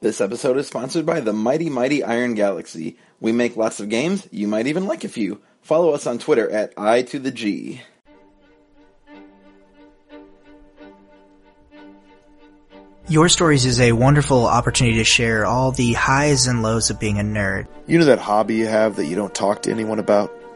This episode is sponsored by the Mighty Mighty Iron Galaxy. We make lots of games, you might even like a few. Follow us on Twitter at I to the G. Your Stories is a wonderful opportunity to share all the highs and lows of being a nerd. You know that hobby you have that you don't talk to anyone about?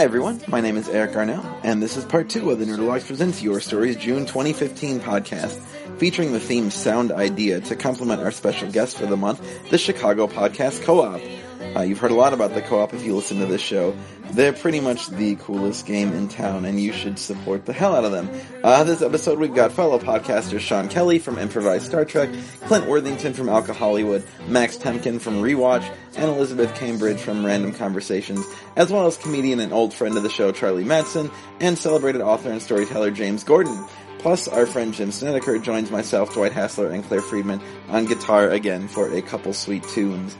Hi everyone, my name is Eric Arnell, and this is part two of the Nerdologues Presents Your Stories June 2015 podcast, featuring the theme Sound Idea to complement our special guest for the month, the Chicago Podcast Co-op. Uh, you've heard a lot about the co-op if you listen to this show. They're pretty much the coolest game in town, and you should support the hell out of them. Uh, this episode, we've got fellow podcasters Sean Kelley from Improvised Star Trek, Clint Worthington from Alcohollywood, Max Temkin from Rewatch, and Elizabeth Cambridge from Random Conversations, as well as comedian and old friend of the show Charlie Madsen, and celebrated author and storyteller James Gordon. Plus, our friend Jim Snedeker joins myself, Dwight Hassler, and Claire Friedman on guitar again for a couple sweet tunes.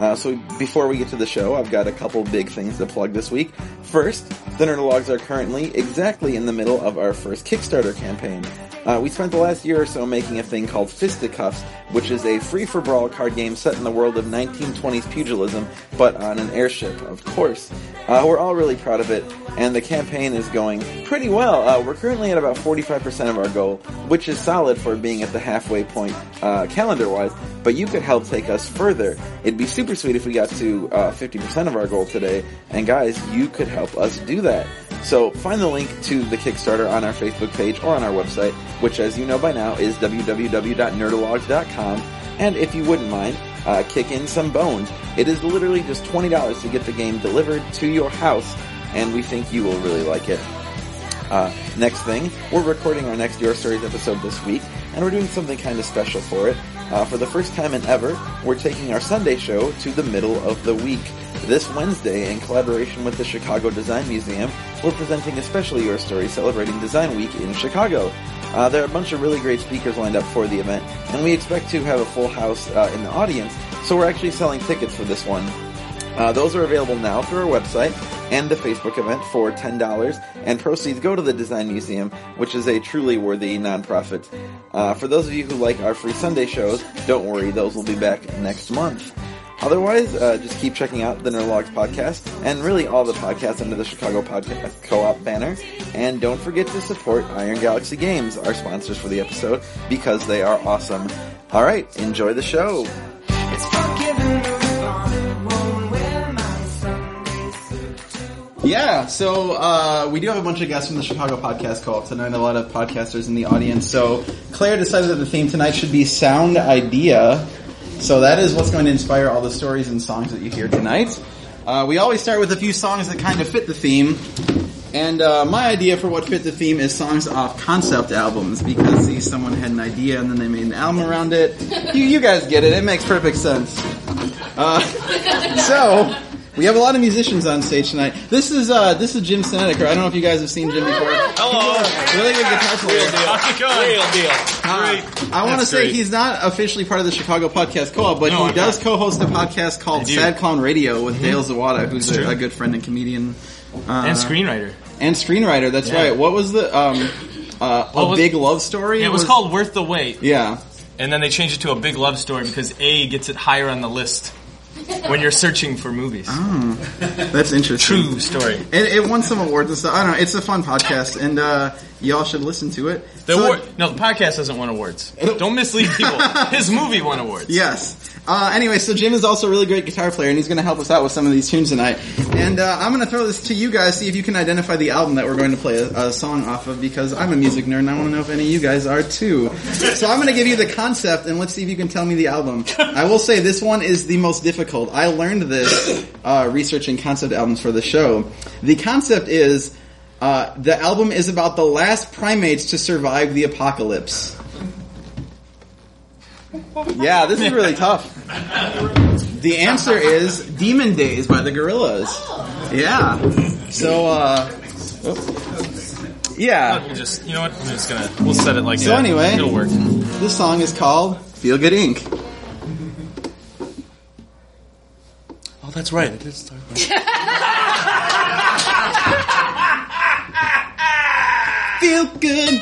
Uh, so before we get to the show, I've got a couple big things to plug this week. First, the Nerdologues are currently exactly in the middle of our first Kickstarter campaign. Uh, we spent the last year or so making a thing called Fisticuffs, which is a free-for-brawl card game set in the world of 1920s pugilism, but on an airship, of course. Uh, we're all really proud of it, and the campaign is going pretty well. Uh, we're currently at about 45% of our goal, which is solid for being at the halfway point uh, calendar-wise, but you could help take us further. It'd be super sweet if we got to uh, 50% of our goal today, and guys, you could help us do that. So find the link to the Kickstarter on our Facebook page or on our website, which as you know by now is www.nerdologues.com. And if you wouldn't mind, uh, kick in some bones. It is literally just $20 to get the game delivered to your house, and we think you will really like it. Uh, next thing, we're recording our next Your Stories episode this week, and we're doing something kind of special for it. Uh, for the first time in ever, we're taking our Sunday show to the middle of the week. This Wednesday, in collaboration with the Chicago Design Museum, we're presenting a special Your Story celebrating Design Week in Chicago. Uh, there are a bunch of really great speakers lined up for the event, and we expect to have a full house uh, in the audience, so we're actually selling tickets for this one. Uh, those are available now through our website and the Facebook event for $10, and proceeds go to the Design Museum, which is a truly worthy nonprofit. Uh, for those of you who like our free Sunday shows, don't worry, those will be back next month. Otherwise, uh, just keep checking out the Nerdologues podcast and really all the podcasts under the Chicago Podcast Co-op banner. And don't forget to support Iron Galaxy Games, our sponsors for the episode, because they are awesome. All right, enjoy the show. Yeah, so uh, we do have a bunch of guests from the Chicago Podcast Co-op tonight. A lot of podcasters in the audience. So Claire decided that the theme tonight should be Sound Idea. So that is what's going to inspire all the stories and songs that you hear tonight. Uh, we always start with a few songs that kind of fit the theme. And uh, my idea for what fit the theme is songs off concept albums because see, someone had an idea and then they made an album around it. You, you guys get it. It makes perfect sense. Uh, so we have a lot of musicians on stage tonight. This is uh, this is Jim Snedeker. I don't know if you guys have seen Jim before. Hello. Really good guitar player. How's it going? Real deal. Uh, I want to say great. he's not officially part of the Chicago Podcast Co-op, but No, he I'm does not. co-host a podcast called Sad Clown Radio with Dale Zawada, who's a, a good friend and comedian. Uh, and screenwriter. and screenwriter. That's Yeah. right. What was the um, uh, Well, a was- big love story. Yeah, it was called Worth the Wait, Yeah. and then they changed it to a big love story because A gets it higher on the list when you're searching for movies. That's interesting. True story. It, it won some awards and stuff. I don't know. It's a fun podcast, and uh, y'all should listen to it. The So- award, no, the podcast doesn't win awards. Don't mislead people. His movie won awards. Yes. Uh, anyway, so Jim is also a really great guitar player, and he's going to help us out with some of these tunes tonight. And uh, I'm going to throw this to you guys, see if you can identify the album that we're going to play a, a song off of, because I'm a music nerd, and I want to know if any of you guys are too. So I'm going to give you the concept, and let's see if you can tell me the album. I will say this one is the most difficult. I learned this uh, researching concept albums for the show. The concept is uh, the album is about the last primates to survive the apocalypse. Yeah, this is really tough. The answer is Demon Days by the Gorillaz. Yeah. So, uh, yeah. We'll just, you know what? I'm just gonna, we'll set it like So that. anyway- it'll work. This song is called Feel Good Ink. Oh, that's right. I did start with- Feel good.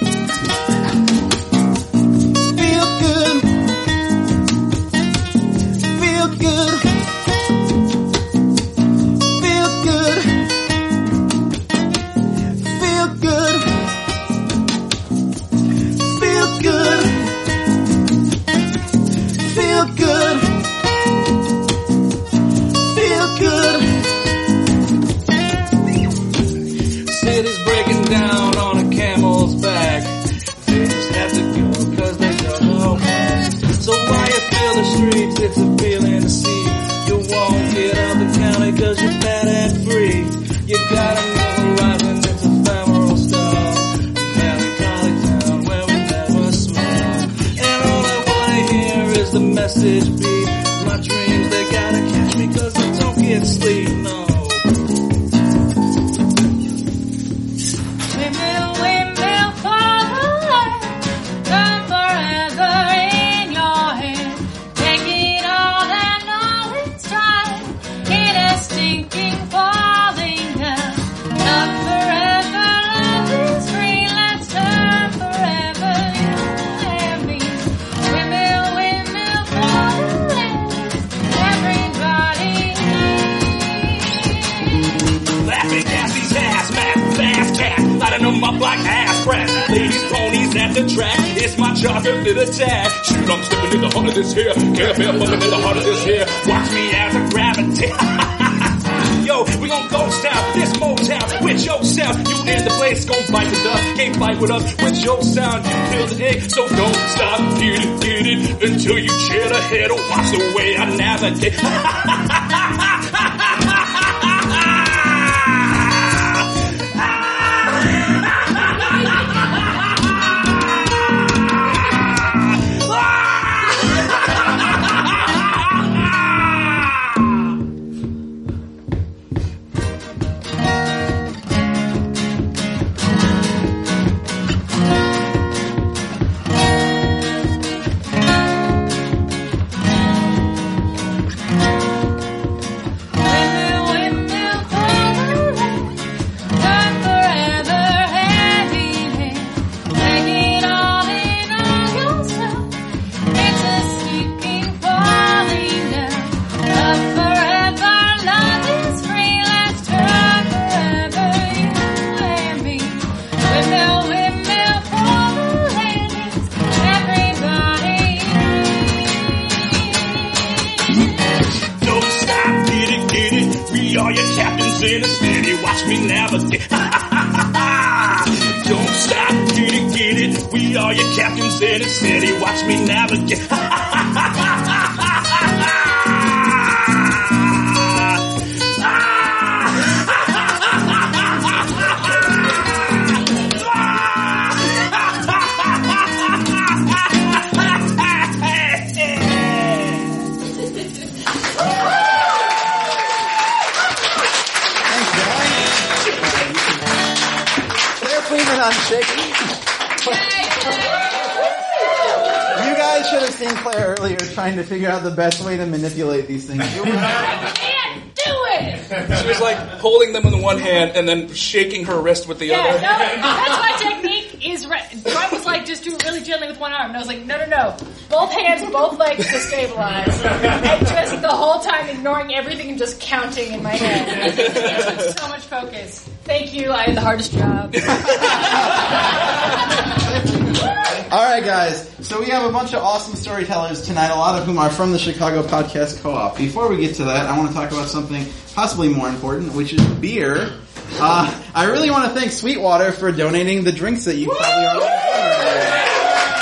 And then shaking her wrist with the Yeah, other. no, that's my technique is re- Brett was like, just do it really gently with one arm. And I was like, no, no, no. Both hands, both legs to stabilize. And just the whole time ignoring everything and just counting in my head. It so much focus. Thank you. I had the hardest job. All right, guys. So we have a bunch of awesome storytellers tonight, a lot of whom are from the Chicago Podcast Co-op. Before we get to that, I want to talk about something possibly more important, which is beer. Uh, I really want to thank Sweetwater for donating the drinks that you probably are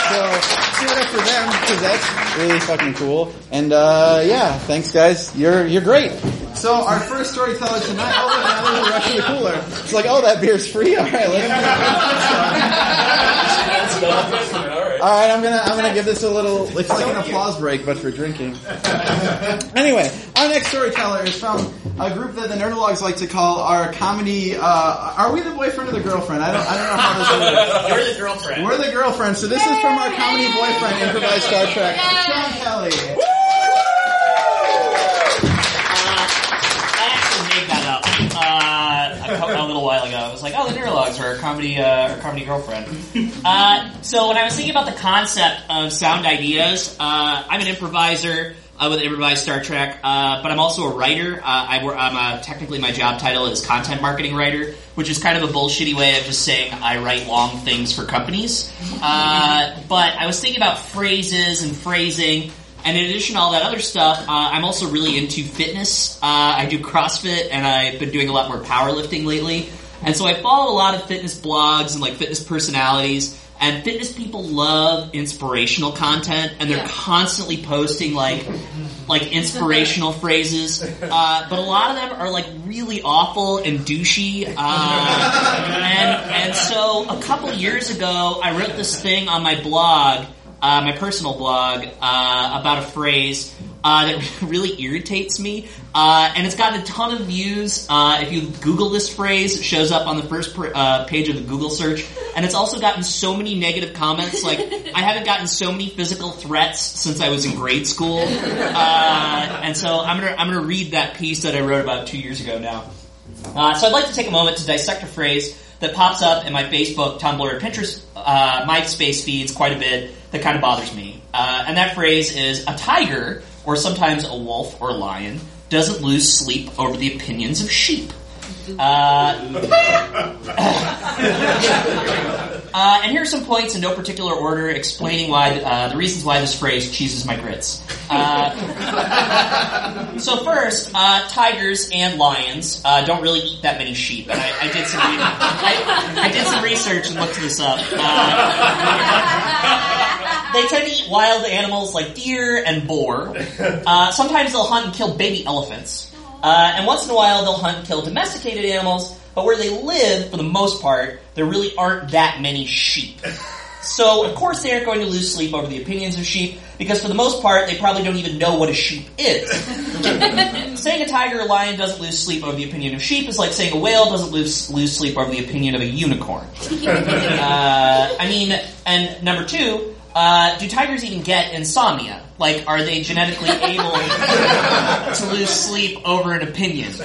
So give it up for them because that's really fucking cool. And uh, yeah, thanks guys. You're you're great. So our first storyteller tonight. Oh, look, now there's a rush of the cooler. It's like, oh, that beer's free. All right, let's. All right, I'm gonna I'm gonna give this a little. It's like an applause break, but for drinking. anyway, our next storyteller is from a group that the Nerdologues like to call our comedy. Uh, are we the boyfriend or the girlfriend? I don't I don't know how this works. You're the girlfriend. We're the girlfriend. So this is from our comedy boyfriend, improvised Star Trek, Sean Kelley. A, a little while ago. I was like, "Oh, the Nerdologues are our comedy, uh, our comedy girlfriend." Uh, so when I was thinking about the concept of sound ideas, uh, I'm an improviser uh, with Improvised Star Trek, uh, but I'm also a writer. Uh, I wor- I'm a, technically my job title is content marketing writer, which is kind of a bullshitty way of just saying I write long things for companies. Uh, but I was thinking about phrases and phrasing. And in addition to all that other stuff, uh, I'm also really into fitness. Uh, I do CrossFit, and I've been doing a lot more powerlifting lately. And so I follow a lot of fitness blogs and like fitness personalities. And fitness people love inspirational content, and they're constantly posting like like inspirational phrases. Uh, but a lot of them are like really awful and douchey. Uh, and and so a couple years ago, I wrote this thing on my blog uh, my personal blog uh, about a phrase uh, that really irritates me, uh, and it's gotten a ton of views. Uh, if you Google this phrase, it shows up on the first uh, page of the Google search, and it's also gotten so many negative comments. Like I haven't gotten so many physical threats since I was in grade school, and so I'm gonna I'm gonna read that piece that I wrote about two years ago now. So I'd like to take a moment to dissect a phrase that pops up in my Facebook, Tumblr, and Pinterest, uh, MySpace feeds quite a bit that kind of bothers me. Uh, and that phrase is a tiger, or sometimes a wolf or lion, doesn't lose sleep over the opinions of sheep. Uh, uh, and here are some points in no particular order explaining why uh, the reasons why this phrase cheeses my grits. Uh, so first, uh, tigers and lions uh, don't really eat that many sheep, and I, I did some I, I did some research and looked this up. Uh, they tend to eat wild animals like deer and boar. Sometimes they'll hunt and kill baby elephants. And once in a while, they'll hunt and kill domesticated animals, but where they live, for the most part, there really aren't that many sheep. So, of course, they aren't going to lose sleep over the opinions of sheep, because for the most part, they probably don't even know what a sheep is. saying a tiger or lion doesn't lose sleep over the opinion of sheep is like saying a whale doesn't lose, lose sleep over the opinion of a unicorn. Uh, I mean, and number two, uh, do tigers even get insomnia? Like, are they genetically able to lose sleep over an opinion?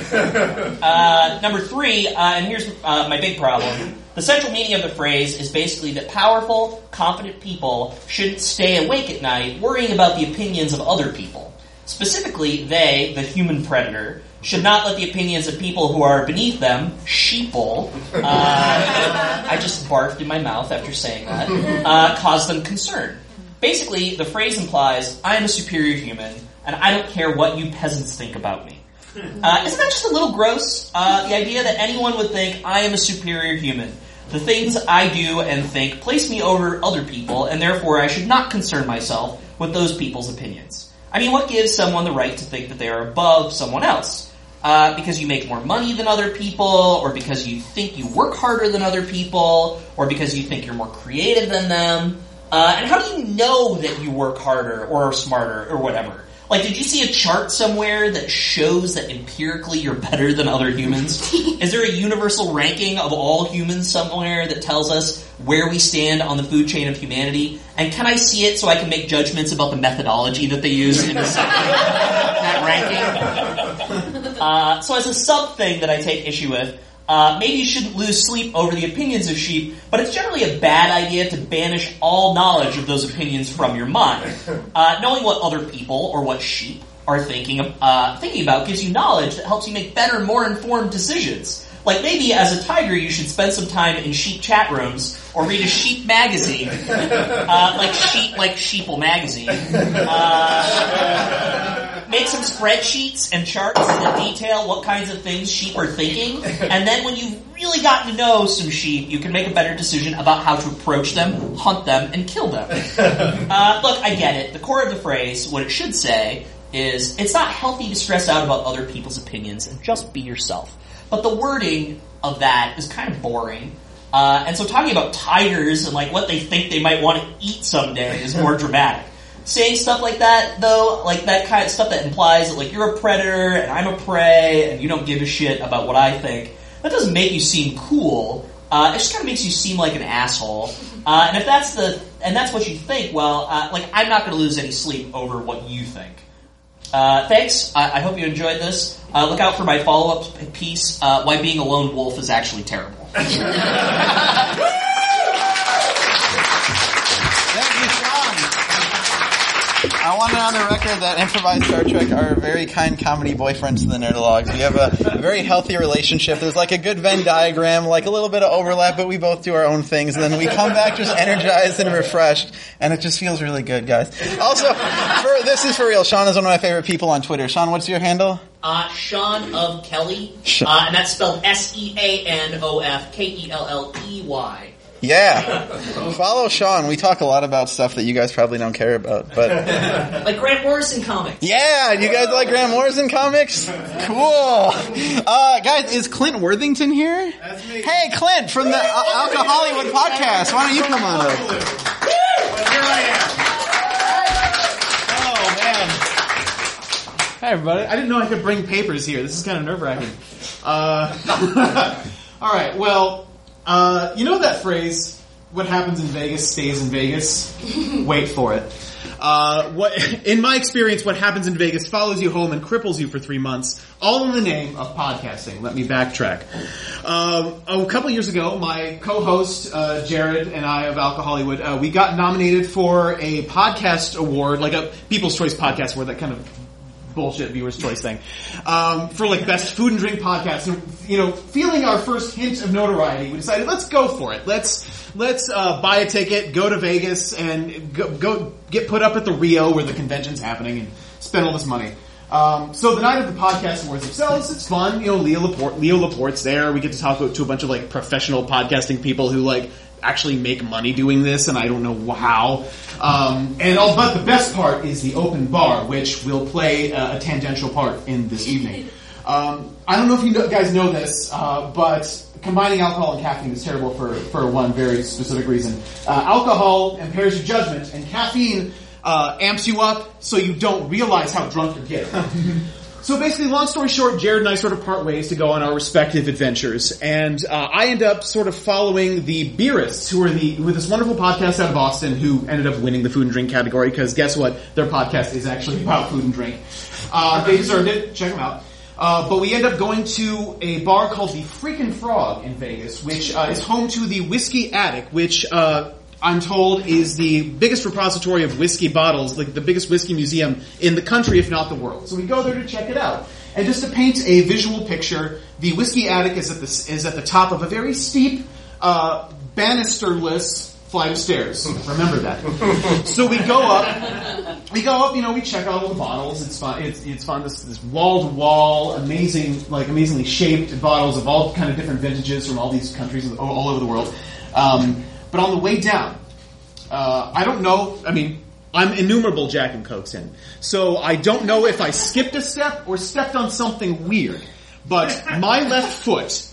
Uh, number three, uh, and here's uh, my big problem. The central meaning of the phrase is basically that powerful, confident people shouldn't stay awake at night worrying about the opinions of other people. Specifically, they, the human predator, should not let the opinions of people who are beneath them, sheeple, uh, I just barfed in my mouth after saying that, uh, cause them concern. Basically, the phrase implies, I am a superior human, and I don't care what you peasants think about me. Uh, isn't that just a little gross? Uh, the idea that anyone would think I am a superior human. The things I do and think place me over other people, and therefore I should not concern myself with those people's opinions. I mean, what gives someone the right to think that they are above someone else? Uh, because you make more money than other people, or because you think you work harder than other people, or because you think you're more creative than them. Uh, and how do you know that you work harder or are smarter or whatever? Like, did you see a chart somewhere that shows that empirically you're better than other humans? Is there a universal ranking of all humans somewhere that tells us where we stand on the food chain of humanity? And can I see it so I can make judgments about the methodology that they use in that ranking? Uh, so as a sub thing that I take issue with, uh, Uh, maybe you shouldn't lose sleep over the opinions of sheep, but it's generally a bad idea to banish all knowledge of those opinions from your mind. Uh, knowing what other people or what sheep are thinking uh, thinking about gives you knowledge that helps you make better, more informed decisions. Like maybe as a tiger, you should spend some time in sheep chat rooms or read a sheep magazine, uh, like sheep, like Sheeple magazine. Make some spreadsheets and charts that detail what kinds of things sheep are thinking, and then when you've really gotten to know some sheep, you can make a better decision about how to approach them, hunt them, and kill them. Uh, look, I get it. The core of the phrase, what it should say, is it's not healthy to stress out about other people's opinions and just be yourself. But the wording of that is kind of boring. Uh, and so talking about tigers and like what they think they might want to eat someday is more dramatic. Saying stuff like that, though, like that kind of stuff that implies that like you're a predator and I'm a prey and you don't give a shit about what I think, that doesn't make you seem cool. Uh, it just kind of makes you seem like an asshole. Uh, and if that's the and that's what you think, well, uh, like I'm not going to lose any sleep over what you think. Uh, thanks. I, I hope you enjoyed this. Uh, look out for my follow-up piece, uh, Why Being a Lone Wolf is Actually Terrible. I want it on the record that Improvised Star Trek are very kind comedy boyfriends to the Nerdologues. We have a very healthy relationship. There's like a good Venn diagram, like a little bit of overlap, but we both do our own things, and then we come back just energized and refreshed, and it just feels really good, guys. Also, for, this is for real. Sean is one of my favorite people on Twitter. Sean, what's your handle? Uh, Sean of Kelly, uh, and that's spelled S-E-A-N-O-F-K-E-L-L-E-Y. Yeah. Follow Sean. We talk a lot about stuff that you guys probably don't care about, but Like Grant Morrison comics. Yeah, you guys like Grant Morrison comics? Cool. Uh, guys, is Clint Worthington here? That's me. Hey, Clint from the Al- Alcohollywood podcast. Why don't you come on up? Here I am. Oh man. Hi everybody. I didn't know I could bring papers here. This is kind of nerve wracking. Uh, all right. Well, uh, you know that phrase, "What happens in Vegas stays in Vegas." Wait for it. Uh, what, in my experience, what happens in Vegas follows you home and cripples you for three months, all in the name of podcasting. Let me backtrack. Um, a couple years ago, my co-host uh, Jared and I of Alcohollywood, uh, we got nominated for a podcast award, like a People's Choice Podcast Award, that kind of bullshit viewers choice thing um, for like best food and drink podcast and you know feeling our first hint of notoriety we decided let's go for it let's let's uh, buy a ticket go to vegas and go, go get put up at the rio where the convention's happening and spend all this money um, so the night of the podcast awards themselves, it's fun. You know, Leo Laporte, Leo Laporte's there. We get to talk to a bunch of like professional podcasting people who like actually make money doing this, and I don't know how. Um, and all, but the best part is the open bar, which will play uh, a tangential part in this evening. Um, I don't know if you know, guys know this, uh, but combining alcohol and caffeine is terrible for, for one very specific reason. Uh, alcohol impairs your judgment, and caffeine uh, amps you up so you don't realize how drunk you're getting. So basically, long story short, Jared and I sort of part ways to go on our respective adventures, and uh, I end up sort of following the Beerists, who are the are this wonderful podcast out of Austin, who ended up winning the food and drink category because guess what? Their podcast is actually about food and drink. Uh, they deserved it. Check them out. Uh, but we end up going to a bar called the Freakin' Frog in Vegas, which uh, is home to the Whiskey Attic, which uh, I'm told is the biggest repository of whiskey bottles, like the biggest whiskey museum in the country, if not the world. So we go there to check it out. And just to paint a visual picture, the whiskey attic is at the is at the top of a very steep, uh, banisterless flight of stairs. Remember that. so we go up. We go up. You know, we check out all the bottles. It's fun. It's it's fun. This this wall to wall, amazing, like amazingly shaped bottles of all kind of different vintages from all these countries all over the world. Um, but on the way down, uh, I don't know. I mean, I'm innumerable Jack and Cokes in, so I don't know if I skipped a step or stepped on something weird. But my left foot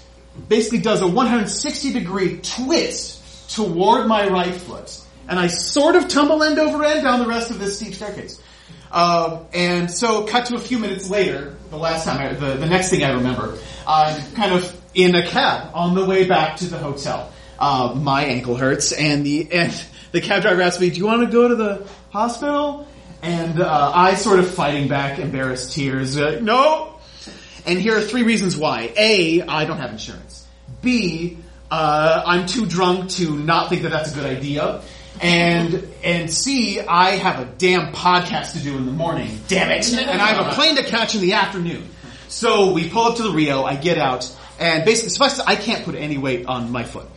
basically does a 160 degree twist toward my right foot, and I sort of tumble end over end down the rest of this steep staircase. Um, and so, cut to a few minutes later, the last time, I, the, the next thing I remember, I'm kind of in a cab on the way back to the hotel. Uh, my ankle hurts, and the and the cab driver asked me, "Do you want to go to the hospital?" And uh, I sort of fighting back, embarrassed tears. Uh, no. And here are three reasons why. A, I don't have insurance. B, uh, I'm too drunk to not think that that's a good idea. And and C, I have a damn podcast to do in the morning. Damn it! And I have a plane to catch in the afternoon. So we pull up to the Rio. I get out, and basically, suffice I can't put any weight on my foot.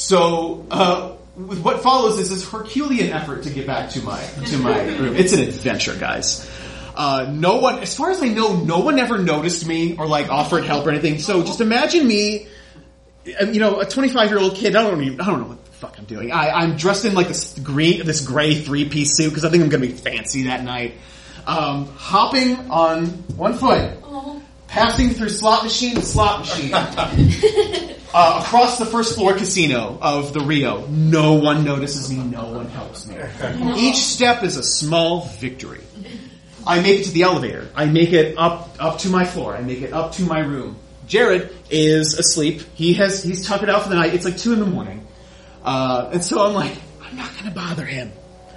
So uh, what follows is this Herculean effort to get back to my to my room. It's an adventure, guys. Uh, no one, as far as I know, no one ever noticed me or like offered help or anything. So just imagine me, uh, you know, a 25 year old kid. I don't even, I don't know what the fuck I'm doing. I, I'm dressed in like this green, this gray three piece suit because I think I'm going to be fancy that night. Um, hopping on one foot, passing through slot machine to slot machine. Uh, across the first floor casino of the Rio, no one notices me, no one helps me. Each step is a small victory. I make it to the elevator. I make it up up to my floor. I make it up to my room. Jared is asleep. He has he's tuckered out for the night. It's like two in the morning, uh, and so I'm like, I'm not going to bother him.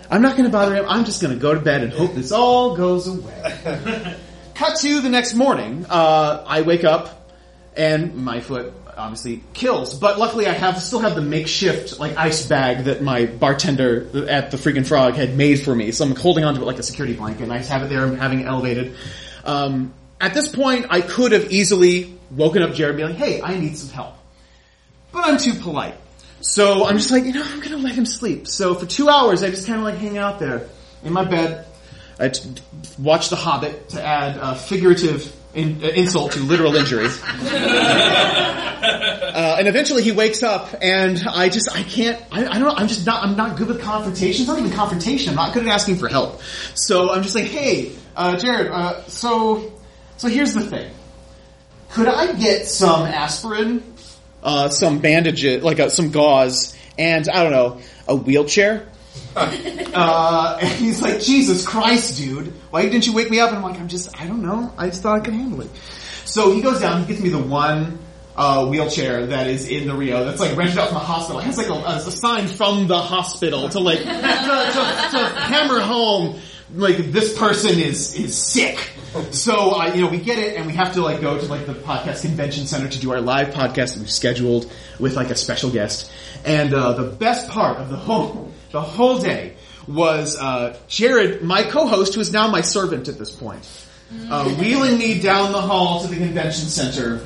I'm not going to bother him. I'm just going to go to bed and hope this all goes away. Cut to the next morning. Uh, I wake up and my foot obviously kills. But luckily, I have still have the makeshift like ice bag that my bartender at the Freakin' Frog had made for me. So I'm holding onto it like a security blanket, and I have it there. I'm having it elevated. Um, at this point, I could have easily woken up Jared and be like, "Hey, I need some help," but I'm too polite. So I'm just like, you know, I'm gonna let him sleep. So for two hours, I just kind of like hang out there in my bed. I t- watch The Hobbit to add uh, figurative in, uh, insult to literal injury. Uh, and eventually he wakes up, and I just I can't I, I don't know I'm just not I'm not good with confrontation. It's not even confrontation. I'm not good at asking for help. So I'm just like, hey, uh, Jared. Uh, so so here's the thing. Could I get some aspirin, uh, some bandages, like uh, some gauze, and I don't know, a wheelchair? Uh, and he's like, Jesus Christ, dude, why didn't you wake me up? And I'm like, I'm just, I don't know, I just thought I could handle it. So he goes down, he gets me the one uh, wheelchair that is in the Rio that's like rented out from the hospital. It has like a, a sign from the hospital to like to, to, to hammer home like this person is is sick. So uh, you know we get it, and we have to like go to like the podcast convention center to do our live podcast that we've scheduled with like a special guest. And uh, the best part of the whole the whole day was uh, Jared, my co-host, who is now my servant at this point, uh, wheeling me down the hall to the convention center.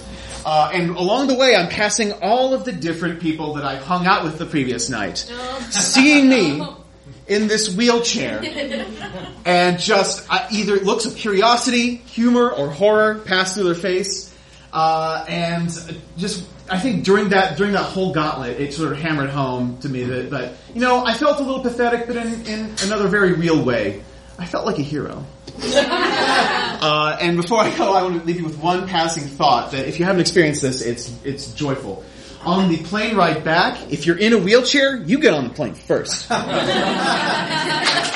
Uh, and along the way, I'm passing all of the different people that I hung out with the previous night, seeing me in this wheelchair, and just uh, either looks of curiosity, humor, or horror pass through their face. Uh, and just, I think during that during that whole gauntlet, it sort of hammered home to me that, that you know, I felt a little pathetic, but in, in another very real way, I felt like a hero. Uh, and before I go, I want to leave you with one passing thought that if you haven't experienced this, it's it's joyful. On the plane ride back, if you're in a wheelchair, you get on the plane first.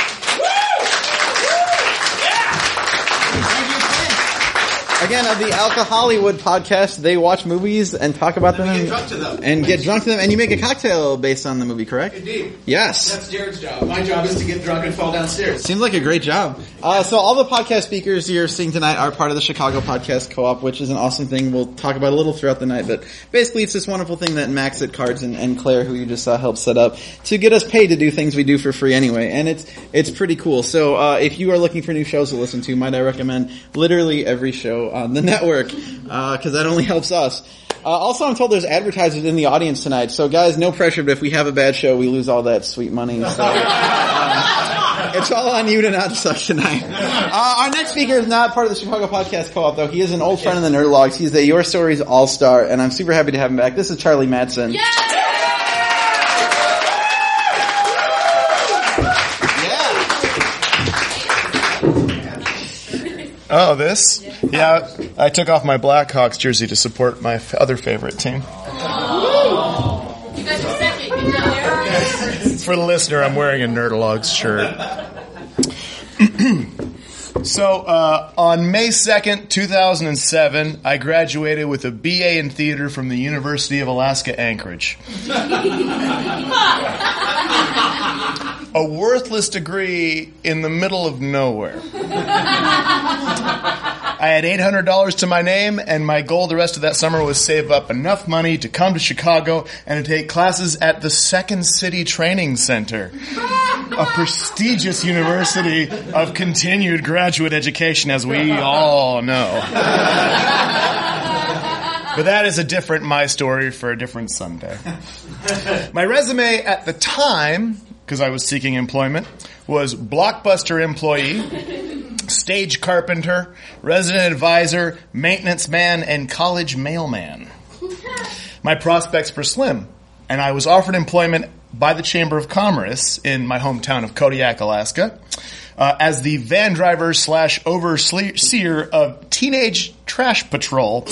Again, of the Alcohollywood podcast, they watch movies and talk about them, get and, drunk to them. and get drunk to them, and you make a cocktail based on the movie, correct? Indeed. Yes. That's Jared's job. My job is to get drunk and fall downstairs. Seems like a great job. Uh, so all the podcast speakers you're seeing tonight are part of the Chicago Podcast Co-op, which is an awesome thing. We'll talk about a little throughout the night, but basically it's this wonderful thing that Max at Cards and, and Claire, who you just saw, helped set up to get us paid to do things we do for free anyway, and it's it's pretty cool. So uh, if you are looking for new shows to listen to, might I recommend literally every show on the network because that only helps us. Uh, also, I'm told there's advertisers in the audience tonight, so guys, no pressure. But if we have a bad show, we lose all that sweet money. So. um, it's all on you to not suck tonight. Uh, our next speaker is not part of the Chicago Podcast Co-op, though. He is an old friend of the Nerdologues. He's the Your Stories All-Star, and I'm super happy to have him back. This is Charlie Madsen. Oh, this? Yeah, I took off my Blackhawks jersey to support my f- other favorite team. For the listener, I'm wearing a Nerdologues shirt. so, uh, on May 2nd, 2007, I graduated with a BA in theater from the University of Alaska Anchorage. A worthless degree in the middle of nowhere. I had $800 to my name, and my goal the rest of that summer was save up enough money to come to Chicago and to take classes at the Second City Training Center, a prestigious university of continued graduate education, as we all know. But that is a different my story for a different Sunday. My resume at the time, because I was seeking employment, was blockbuster employee, stage carpenter, resident advisor, maintenance man, and college mailman. My prospects were slim, and I was offered employment by the Chamber of Commerce in my hometown of Kodiak, Alaska, uh, as the van driver slash overseer of Teenage Trash Patrol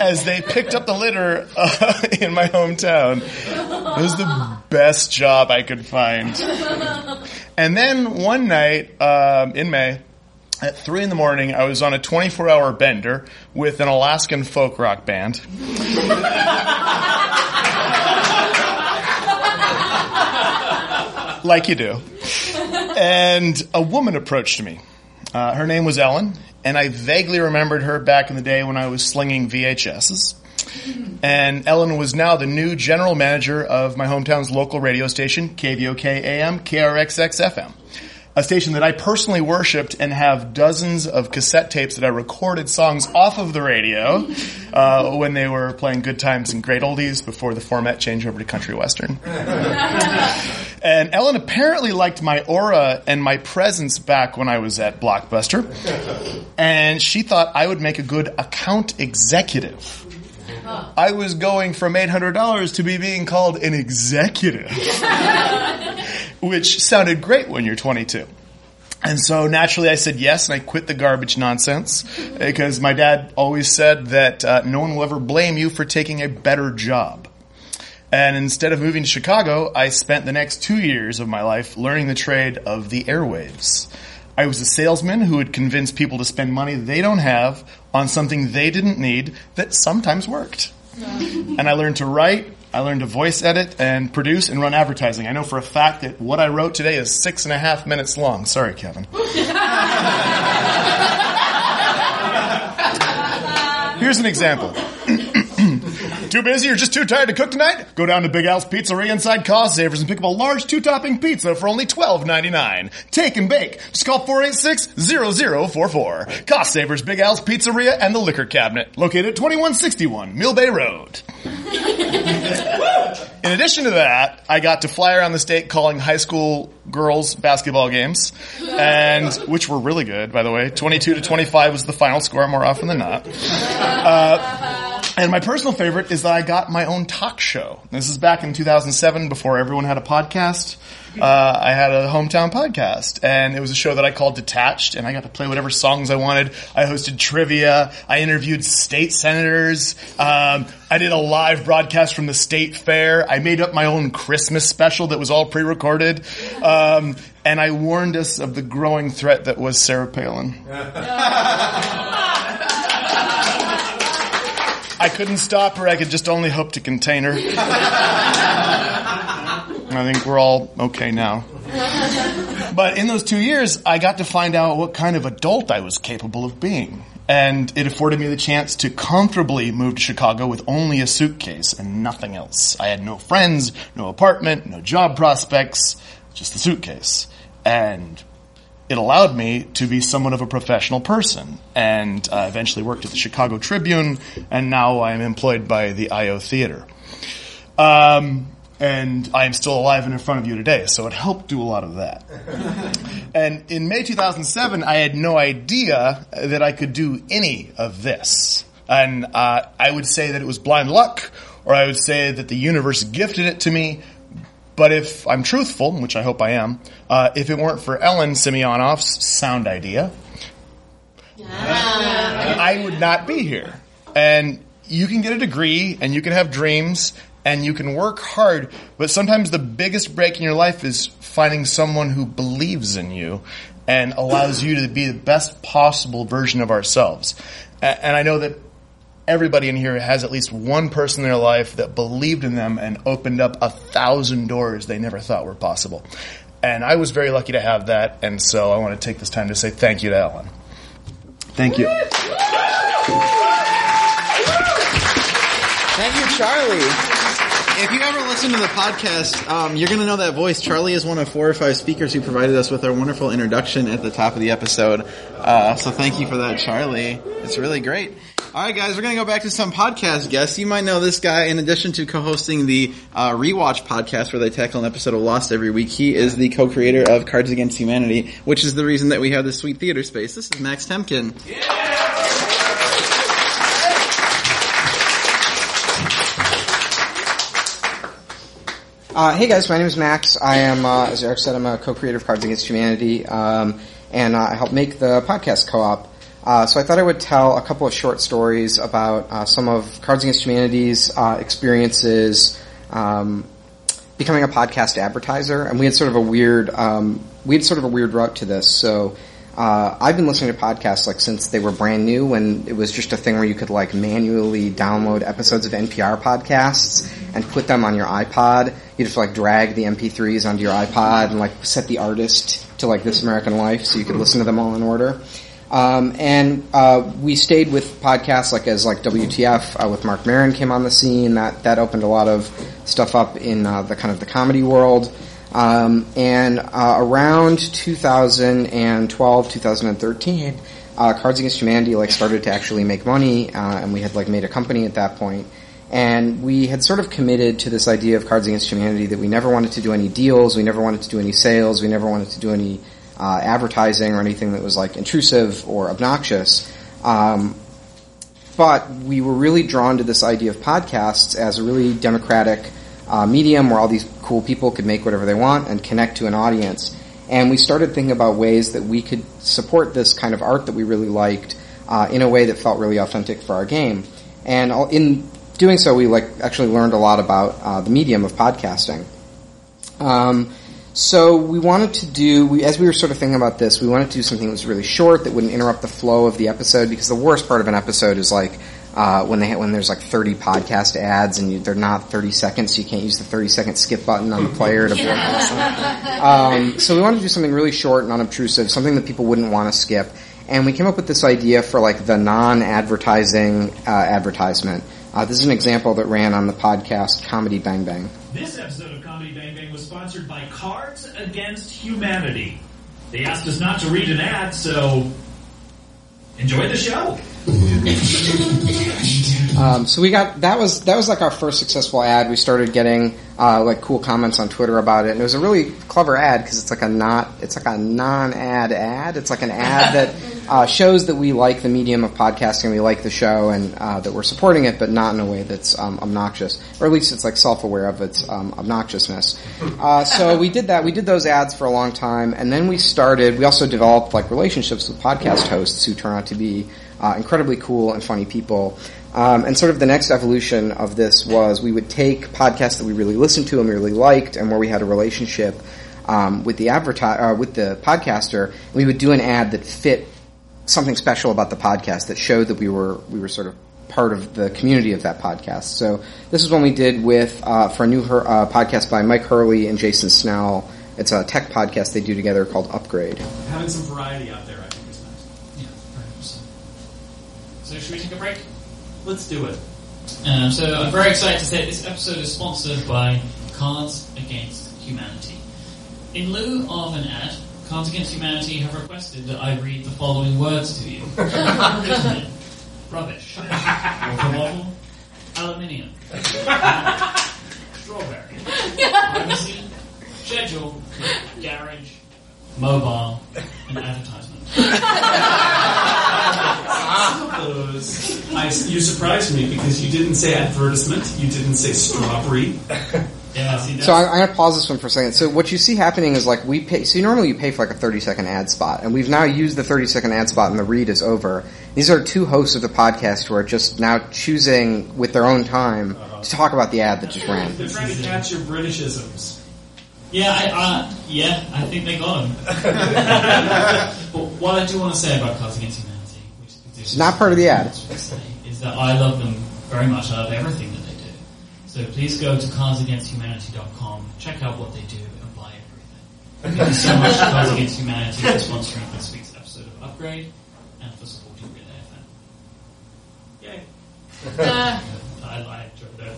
as they picked up the litter uh, in my hometown. It was the best job I could find. And then one night um, in May, at three in the morning, I was on a 24 hour bender with an Alaskan folk rock band. like you do. And a woman approached me. Uh, her name was Ellen, and I vaguely remembered her back in the day when I was slinging VHSs. And Ellen was now the new general manager of my hometown's local radio station, KVOK AM, KRXX FM. A station that I personally worshipped and have dozens of cassette tapes that I recorded songs off of the radio uh, when they were playing good times and great oldies before the format changed over to country western. And Ellen apparently liked my aura and my presence back when I was at Blockbuster. And she thought I would make a good account executive. I was going from $800 to be being called an executive, which sounded great when you're 22. And so naturally I said yes, and I quit the garbage nonsense because my dad always said that uh, no one will ever blame you for taking a better job. And instead of moving to Chicago, I spent the next two years of my life learning the trade of the airwaves. I was a salesman who would convince people to spend money they don't have on something they didn't need that sometimes worked. and I learned to write, I learned to voice edit and produce and run advertising. I know for a fact that what I wrote today is six and a half minutes long. Sorry, Kevin. Here's an example. Too busy or just too tired to cook tonight? Go down to Big Al's Pizzeria inside Cost Savers and pick up a large two-topping pizza for only $12.99. Take and bake. Just call 486-0044. Cost Savers, Big Al's Pizzeria and the Liquor Cabinet. Located at 2161 Mill Bay Road. In addition to that, I got to fly around the state calling high school girls basketball games, and which were really good, by the way. 22 to 25 was the final score more often than not. Uh, and my personal favorite is that I got my own talk show. This is back in 2007 before everyone had a podcast. Uh, I had a hometown podcast and it was a show that I called Detached and I got to play whatever songs I wanted. I hosted trivia. I interviewed state senators. Um, I did a live broadcast from the state fair. I made up my own Christmas special that was all pre-recorded. Um, and I warned us of the growing threat that was Sarah Palin. I couldn't stop her. I could just only hope to contain her. I think we're all okay now. But in those two years, I got to find out what kind of adult I was capable of being. And it afforded me the chance to comfortably move to Chicago with only a suitcase and nothing else. I had no friends, no apartment, no job prospects, just the suitcase. And it allowed me to be somewhat of a professional person and uh, eventually worked at the Chicago Tribune and now I'm employed by the IO Theater. Um, and I am still alive and in front of you today, so it helped do a lot of that. and in May 2007, I had no idea that I could do any of this. And uh, I would say that it was blind luck, or I would say that the universe gifted it to me. But if I'm truthful, which I hope I am, uh, if it weren't for Ellen Semyonov's sound idea, I would not be here. And you can get a degree and you can have dreams and you can work hard, but sometimes the biggest break in your life is finding someone who believes in you and allows you to be the best possible version of ourselves. And I know that everybody in here has at least one person in their life that believed in them and opened up a thousand doors they never thought were possible. And I was very lucky to have that, and so I want to take this time to say thank you to Ellen. Thank you. Thank you, Charlie. If you ever listen to the podcast, um, you're going to know that voice. Charlie is one of four or five speakers who provided us with our wonderful introduction at the top of the episode. Uh, so thank you for that, Charlie. It's really great. All right, guys, we're going to go back to some podcast guests. You might know this guy in addition to co-hosting the uh, Rewatch podcast where they tackle an episode of Lost every week. He is the co-creator of Cards Against Humanity, which is the reason that we have this sweet theater space. This is Max Temkin. Uh, hey guys, my name is Max. I am, uh, as Eric said, I'm a co-creator of Cards Against Humanity, um, and uh, I help make the podcast co-op. Uh, so I thought I would tell a couple of short stories about uh, some of Cards Against Humanity's uh, experiences um, becoming a podcast advertiser, and we had sort of a weird, um, we had sort of a weird route to this. So uh, I've been listening to podcasts like since they were brand new, when it was just a thing where you could like manually download episodes of NPR podcasts and put them on your iPod. You just like drag the MP3s onto your iPod and like set the artist to like This American Life, so you could listen to them all in order. Um, and uh, we stayed with podcasts like as like WTF uh, with Marc Maron came on the scene. That that opened a lot of stuff up in uh, the kind of the comedy world. Um, and uh, around 2012, 2013, uh, Cards Against Humanity like started to actually make money, uh, and we had like made a company at that point. And we had sort of committed to this idea of Cards Against Humanity that we never wanted to do any deals, we never wanted to do any sales, we never wanted to do any uh, advertising or anything that was like intrusive or obnoxious. Um, but we were really drawn to this idea of podcasts as a really democratic uh, medium where all these cool people could make whatever they want and connect to an audience. And we started thinking about ways that we could support this kind of art that we really liked uh, in a way that felt really authentic for our game. And in doing so, we like actually learned a lot about uh, the medium of podcasting. Um, so we wanted to do, we, as we were sort of thinking about this, we wanted to do something that was really short that wouldn't interrupt the flow of the episode because the worst part of an episode is like uh, when they when there's like 30 podcast ads and you, they're not 30 seconds, so you can't use the 30 second skip button on the player to broadcast them. Um, so we wanted to do something really short and unobtrusive, something that people wouldn't want to skip. And we came up with this idea for like the non-advertising uh, advertisement. Uh, this is an example that ran on the podcast Comedy Bang Bang. This episode of Comedy Bang Bang was sponsored by Cards Against Humanity. They asked us not to read an ad, so enjoy the show. Um, so we got that was that was like our first successful ad. We started getting uh, like cool comments on Twitter about it, and it was a really clever ad because it's like a not it's like a non-ad ad. It's like an ad that uh, shows that we like the medium of podcasting, we like the show, and uh, that we're supporting it, but not in a way that's um, obnoxious, or at least it's like self-aware of its um, obnoxiousness. Uh, so we did that. We did those ads for a long time, and then we started. We also developed like relationships with podcast hosts who turn out to be uh, incredibly cool and funny people. Um, and sort of the next evolution of this was we would take podcasts that we really listened to and we really liked, and where we had a relationship um, with the adverti- uh, with the podcaster. And we would do an ad that fit something special about the podcast that showed that we were we were sort of part of the community of that podcast. So this is one we did with uh, for a new her- uh, podcast by Mike Hurley and Jason Snell. It's a tech podcast they do together called Upgrade. Having some variety out there, I think, is nice. Yeah, so. So, should we take a break? Let's do it. Um, so I'm very excited to say this episode is sponsored by Cards Against Humanity. In lieu of an ad, Cards Against Humanity have requested that I read the following words to you. Rubbish. Water. Aluminium. Strawberry. Privacy. Schedule. Garage. Mobile. And advertisement. Those. I, you surprised me because you didn't say advertisement, you didn't say strawberry. Yeah, see, So I'm, I'm going to pause this one for a second. So what you see happening is like we pay. So normally you pay for like a 30 second ad spot, and we've now used the 30 second ad spot, and the read is over. These are two hosts of the podcast who are just now choosing with their own time to talk about the ad that just ran. They're trying to catch your Britishisms. Yeah, I, uh, yeah, I think they got him. but what I do want to say about Cards Against Humanity, which is It's not part of the ad. is that I love them very much. I love everything that they do. So please go to cardsagainsthumanity.com, check out what they do, and buy everything. Thank you so much to Cards Against Humanity for sponsoring this week's episode of Upgrade. and for supporting Relay FM. Yay. Uh, I, I.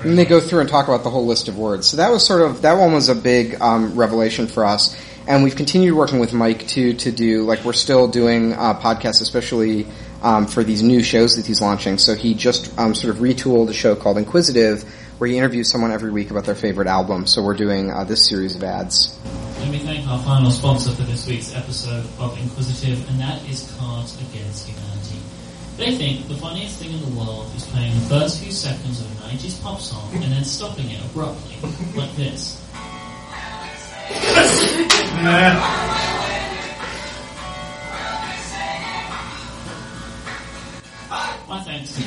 And they go through and talk about the whole list of words. So that was sort of that one was a big um, revelation for us, and we've continued working with Mike too to do like we're still doing uh, podcasts, especially um, for these new shows that he's launching. So he just um, sort of retooled a show called Inquisitive, where he interviews someone every week about their favorite album. So we're doing uh, this series of ads. Let me thank our final sponsor for this week's episode of Inquisitive, and that is Cards Against Humanity. They think the funniest thing in the world is playing the first few seconds of a 90s pop song and then stopping it abruptly, like this. My thanks to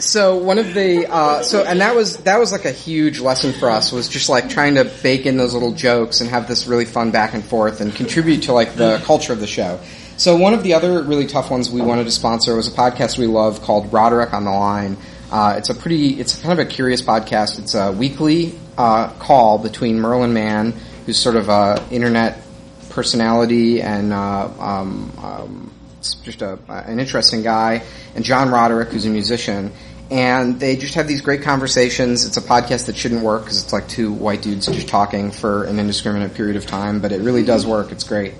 so one of the uh, so and that was that was like a huge lesson for us was just like trying to bake in those little jokes and have this really fun back and forth and contribute to like the culture of the show. So one of the other really tough ones we wanted to sponsor was a podcast we love called Roderick on the Line. Uh, it's a pretty, it's kind of a curious podcast. It's a weekly uh, call between Merlin Mann, who's sort of a internet personality and uh, um, um, just a, an interesting guy, and John Roderick, who's a musician. And they just have these great conversations. It's a podcast that shouldn't work because it's like two white dudes just talking for an indiscriminate period of time, but it really does work. It's great.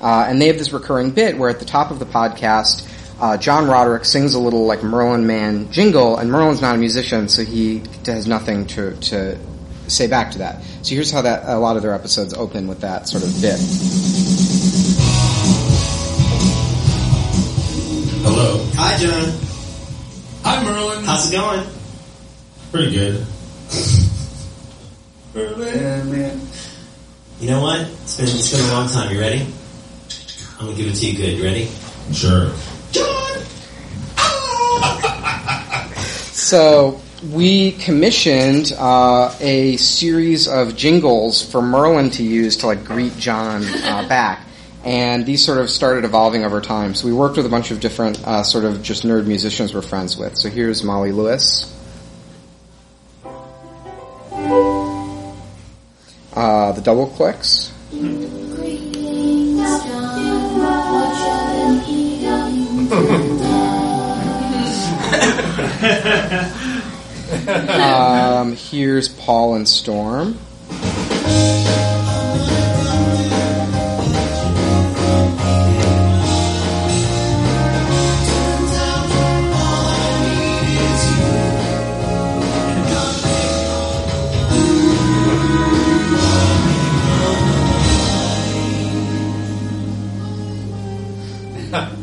Uh, and they have this recurring bit where at the top of the podcast, uh, John Roderick sings a little like Merlin Mann jingle, and Merlin's not a musician, so he has nothing to, to say back to that. So here's how that a lot of their episodes open with that sort of bit. Hello. Hi, John. Hi, Merlin. How's it going? Pretty good. Merlin, man. You know what? It's been it's been a long time. You ready? I'm gonna give it to you good. You ready? Sure. John. Ah! So we commissioned uh, a series of jingles for Merlin to use to like greet John uh, back. And these sort of started evolving over time. So we worked with a bunch of different uh, sort of just nerd musicians we're friends with. So here's Molly Lewis. Uh, the Doubleclicks. um, here's Paul and Storm.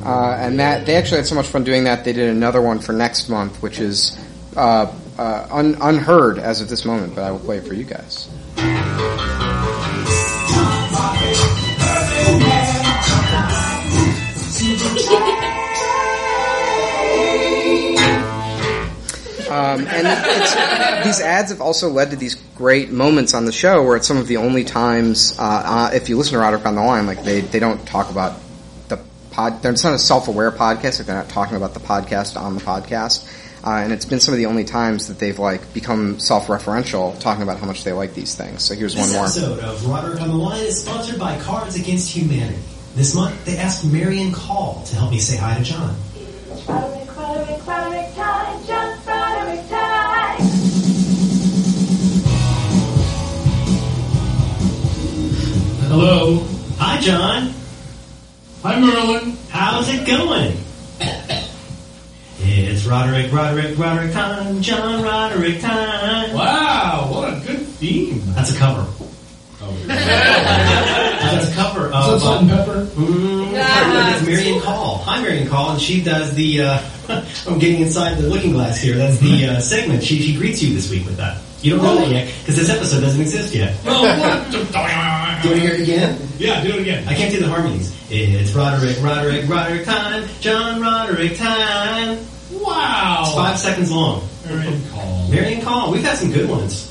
Uh, and that they actually had so much fun doing that. They did another one for next month, which is uh, uh, un- unheard as of this moment. But I will play it for you guys. Um, and these ads have also led to these great moments on the show where it's some of the only times, uh, uh, if you listen to Roderick on the Line, like they, they don't talk about the pod, they're- it's not a self-aware podcast if they're not talking about the podcast on the podcast. Uh, and it's been some of the only times that they've like become self-referential, talking about how much they like these things. So here's one This more. episode of Roderick on the Line is sponsored by Cards Against Humanity. This month, they asked Marian Call to help me say hi to John. Roderick, Roderick, Roderick time, just Roderick time. Hello. Hi, John. Hi, Merlin. How's it going? It's Roderick, Roderick, Roderick time, John Roderick time. Wow, what a good theme. That's a cover. That's a cover of. Is that salt and pepper? Mm, it's Marian Call. Hi, Marian Call, and she does the. Uh, I'm getting inside the looking glass here. That's the uh, segment. She she greets you this week with that. You don't know that yet because this episode doesn't exist yet. Oh, what? Do you want to hear it again? Yeah, do it again. I can't do the harmonies. It's Roderick, Roderick, Roderick time, John Roderick time. Wow. It's five seconds long. Marian Call. Marian Call. We've had some good ones.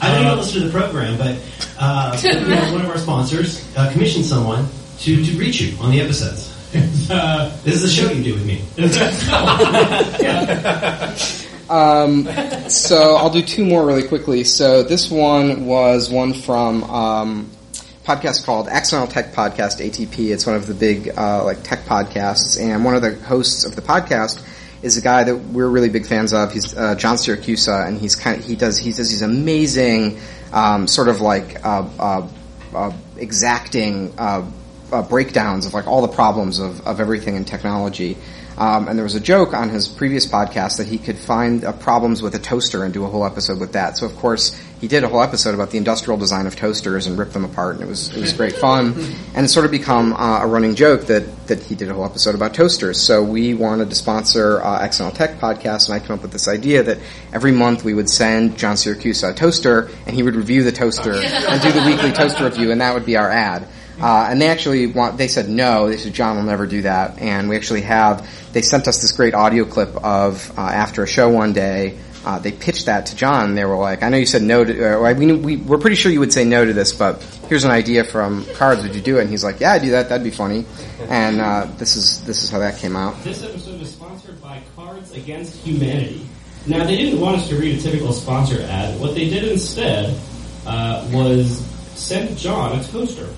I know you don't listen to the program, but uh, you know, one of our sponsors uh, commissioned someone to, to reach you on the episodes. Uh, This is a show you do with me. Um, so I'll do two more really quickly. So this one was one from um, a podcast called Accidental Tech Podcast (ATP). It's one of the big uh, like tech podcasts, and one of the hosts of the podcast is a guy that we're really big fans of. He's uh, John Siracusa, and he's kind of he does he does these amazing um, sort of like uh, uh, uh, exacting uh, uh, breakdowns of like all the problems of, of everything in technology. Um, and there was a joke on his previous podcast that he could find problems with a toaster and do a whole episode with that. So of course he did a whole episode about the industrial design of toasters and ripped them apart, and it was it was great fun. And it's sort of become a running joke that that he did a whole episode about toasters. So we wanted to sponsor uh, Accidental Tech podcast, and I came up with this idea that every month we would send John Siracusa a toaster, and he would review the toaster and do the weekly toaster review, and that would be our ad. Uh, and they actually want, they said no, they said John will never do that. And we actually have, they sent us this great audio clip of, uh, after a show one day, uh, they pitched that to John. They were like, I know you said no to, uh, we, knew- we, we're pretty sure you would say no to this, but here's an idea from Cards, would you do it? And he's like, yeah, I'd do that, that'd be funny. And, uh, this is, this is how that came out. This episode is sponsored by Cards Against Humanity. Now, they didn't want us to read a typical sponsor ad. What they did instead uh, was send John a toaster.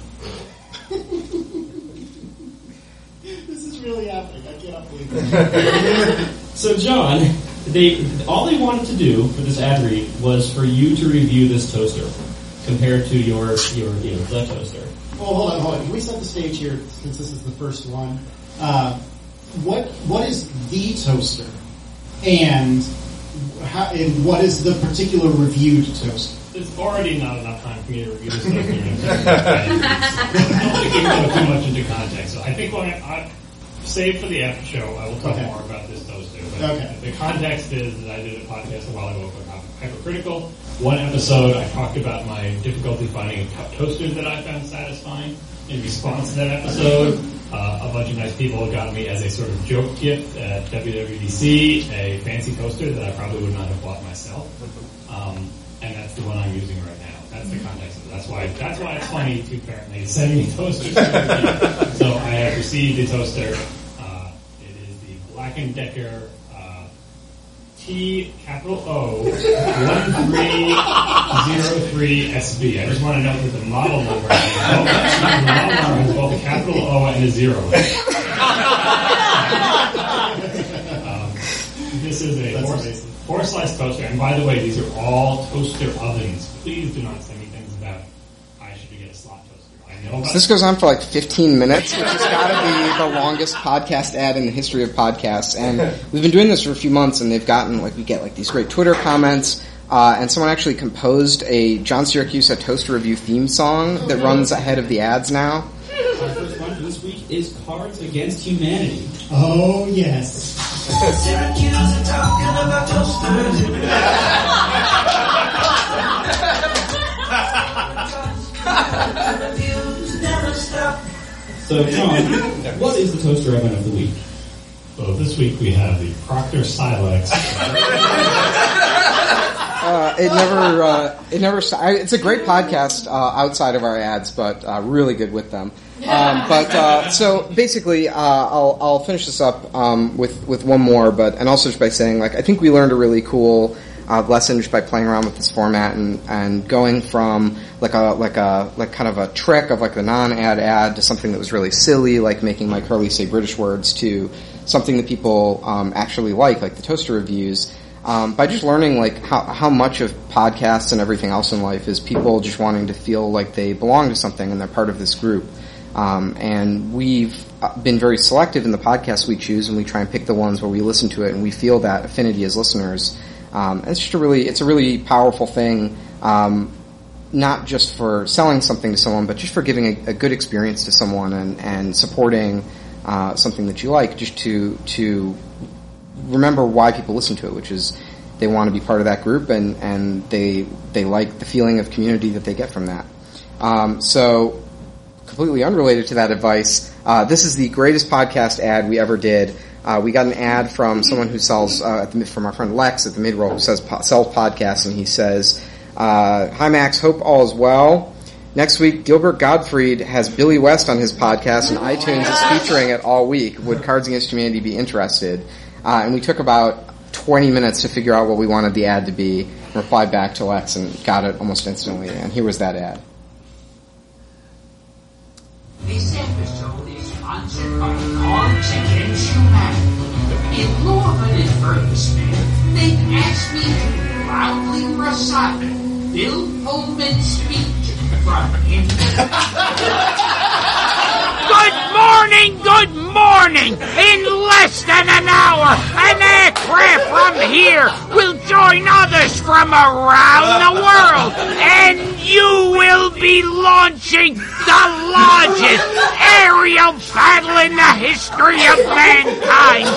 This is really happening. I cannot believe it. So, John, they all they wanted to do for this ad read was for you to review this toaster compared to your your you know the toaster. Well, hold on, hold on. Can we set the stage here since this is the first one? Uh, what what is the toaster, and how, and what is the particular reviewed toaster? There's already not enough time for me to review this stuff. I don't think we can go too much into context. So I think when I, I save for the after show, I will talk Okay. more about this toaster. But Okay. The context is that I did a podcast a while ago called Hypercritical. One episode, I talked about my difficulty finding a cup toaster that I found satisfying. In response to that episode, uh, a bunch of nice people got me as a sort of joke gift at WWDC a fancy toaster that I probably would not have bought myself. Um, and that's the one I'm using right now. That's the context of it. That's why that's why it's funny to apparently send me toasters. to so I have received the toaster. Uh, it is the Black and Decker uh, T capital O one three zero three SB. I just want to note that the model number is both, both a capital O and a zero. um, this is a four, four slice toaster, and by the way, these are all toaster ovens. Please do not send me things about I should get a slot toaster. I know about So this goes on for like 15 minutes, which has got to be the longest podcast ad in the history of podcasts. And we've been doing this for a few months, and they've gotten like we get like these great Twitter comments. Uh, and someone actually composed a John Siracusa toaster review theme song that runs ahead of the ads now. Our first one this week is Cards Against Humanity. Oh yes. Siracusa are talking about toasters. So, John, what is the toaster oven of the week? Well, this week we have the Proctor Silex. Uh, it never, uh, it never. It's a great podcast uh, outside of our ads, but uh, really good with them. Um, but uh, so basically, uh, I'll I'll finish this up um, with with one more, but and also just by saying like I think we learned a really cool uh, lesson just by playing around with this format and and going from like a like a like kind of a trick of like the non-ad ad to something that was really silly, like making Mike Hurley say British words, to something that people um, actually like, like the toaster reviews um, by just learning like how, how much of podcasts and everything else in life is people just wanting to feel like they belong to something and they're part of this group. Um, and we've uh, been very selective in the podcasts we choose, and we try and pick the ones where we listen to it and we feel that affinity as listeners. Um, it's just a really, it's a really powerful thing. Um, not just for selling something to someone, but just for giving a, a good experience to someone and, and supporting uh, something that you like, just to to remember why people listen to it, which is they want to be part of that group and, and they they like the feeling of community that they get from that. Um, so, completely unrelated to that advice, uh, this is the greatest podcast ad we ever did. Uh, we got an ad from someone who sells uh, at the, from our friend Lex at the Midroll who says po- sells podcasts, and he says, uh, "Hi Max, hope all is well." Next week, Gilbert Gottfried has Billy West on his podcast, and iTunes is featuring it all week. Would Cards Against Humanity be interested? Uh, and we took about 20 minutes to figure out what we wanted the ad to be, replied back to Lex and got it almost instantly. And here was that ad. This episode is sponsored by Cards Against Humanity. In lieu of an they've asked me to proudly recite Bill Pullman's speech from Good morning, good morning! In less than an hour, an aircraft from here will join others from around the world, and you will be launching the largest aerial battle in the history of mankind.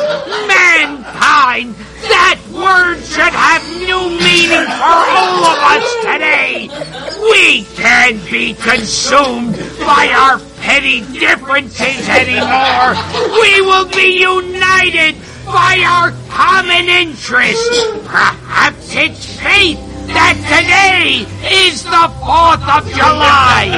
Mankind! That word should have new meaning for all of us today. We can't be consumed by our petty differences anymore. We will be united by our common interests. Perhaps it's fate that today is the 4th of July.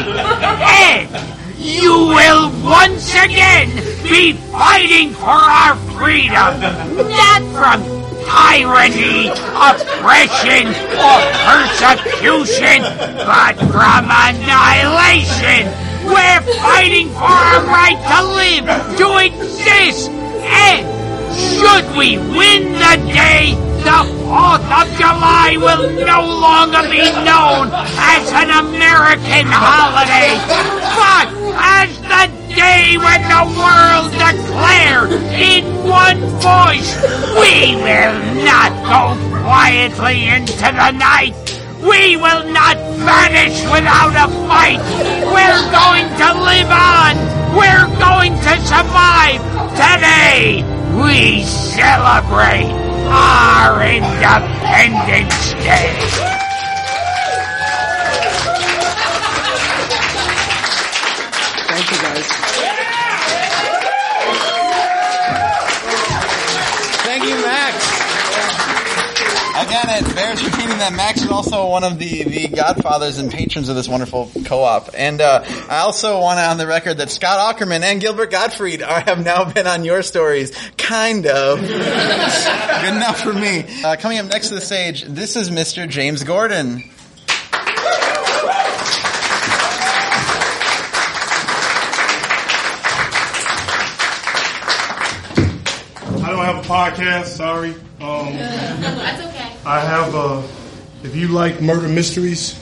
And you will once again be fighting for our freedom. Not from tyranny, oppression, or persecution, but from annihilation. We're fighting for our right to live, to exist, and should we win the day, the 4th of July will no longer be known as an American holiday, but as the day when the world declared in one voice, we will not go quietly into the night. We will not vanish without a fight. We're going to live on. We're going to survive. Today, we celebrate our Independence Day. Again, it bears repeating that Max is also one of the, the godfathers and patrons of this wonderful co-op. And uh, I also want to on the record that Scott Aukerman and Gilbert Gottfried are, have now been on your stories. Kind of. Good enough for me. Uh, coming up next to the stage, this is Mr. James Gordon. I don't have a podcast. Sorry. Um, That's okay. I have. Uh, if you like murder mysteries,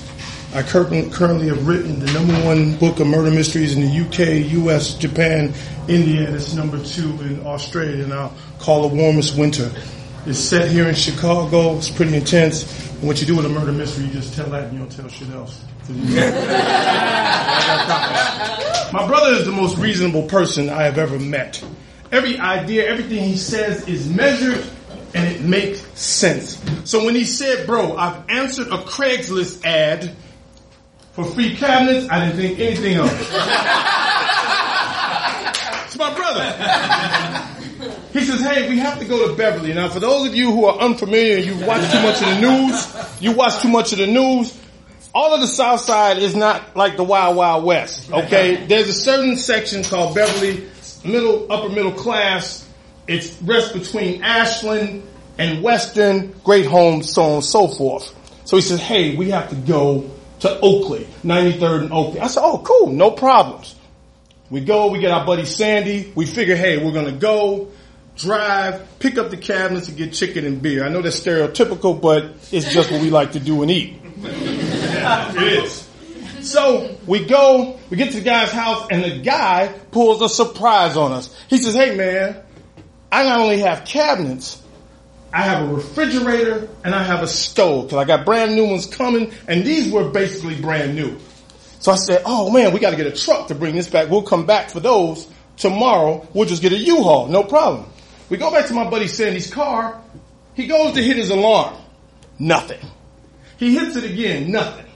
I currently have written the number one book of murder mysteries in the UK, US, Japan, India, and it's number two in Australia. And I'll call it Warmest Winter. It's set here in Chicago. It's pretty intense. And what you do with a murder mystery, you just tell that and you don't tell shit else. My brother is the most reasonable person I have ever met. Every idea, everything he says is measured and it makes sense. So when he said, bro, I've answered a Craigslist ad for free cabinets, I didn't think anything of it. it's my brother. He says, hey, we have to go to Beverly. Now, for those of you who are unfamiliar you've watched too much of the news, you watch too much of the news, all of the South Side is not like the Wild Wild West, okay? There's a certain section called Beverly, middle, upper middle class. It's rests between Ashland and Western, Great Homes, so on and so forth. So he says, hey, we have to go to Oakley, 93rd and Oakley. I said, oh, cool, no problems. We go, we get our buddy Sandy. We figure, hey, we're gonna go, drive, pick up the cabinets and get chicken and beer. I know that's stereotypical, but it's just what we like to do and eat. it is. So we go, we get to the guy's house, and the guy pulls a surprise on us. He says, hey man, I not only have cabinets, I have a refrigerator and I have a stove, because I got brand new ones coming, and these were basically brand new. So I said, oh man, we gotta get a truck to bring this back. We'll come back for those tomorrow. We'll just get a U-Haul, no problem. We go back to my buddy Sandy's car. He goes to hit his alarm. Nothing. He hits it again, nothing.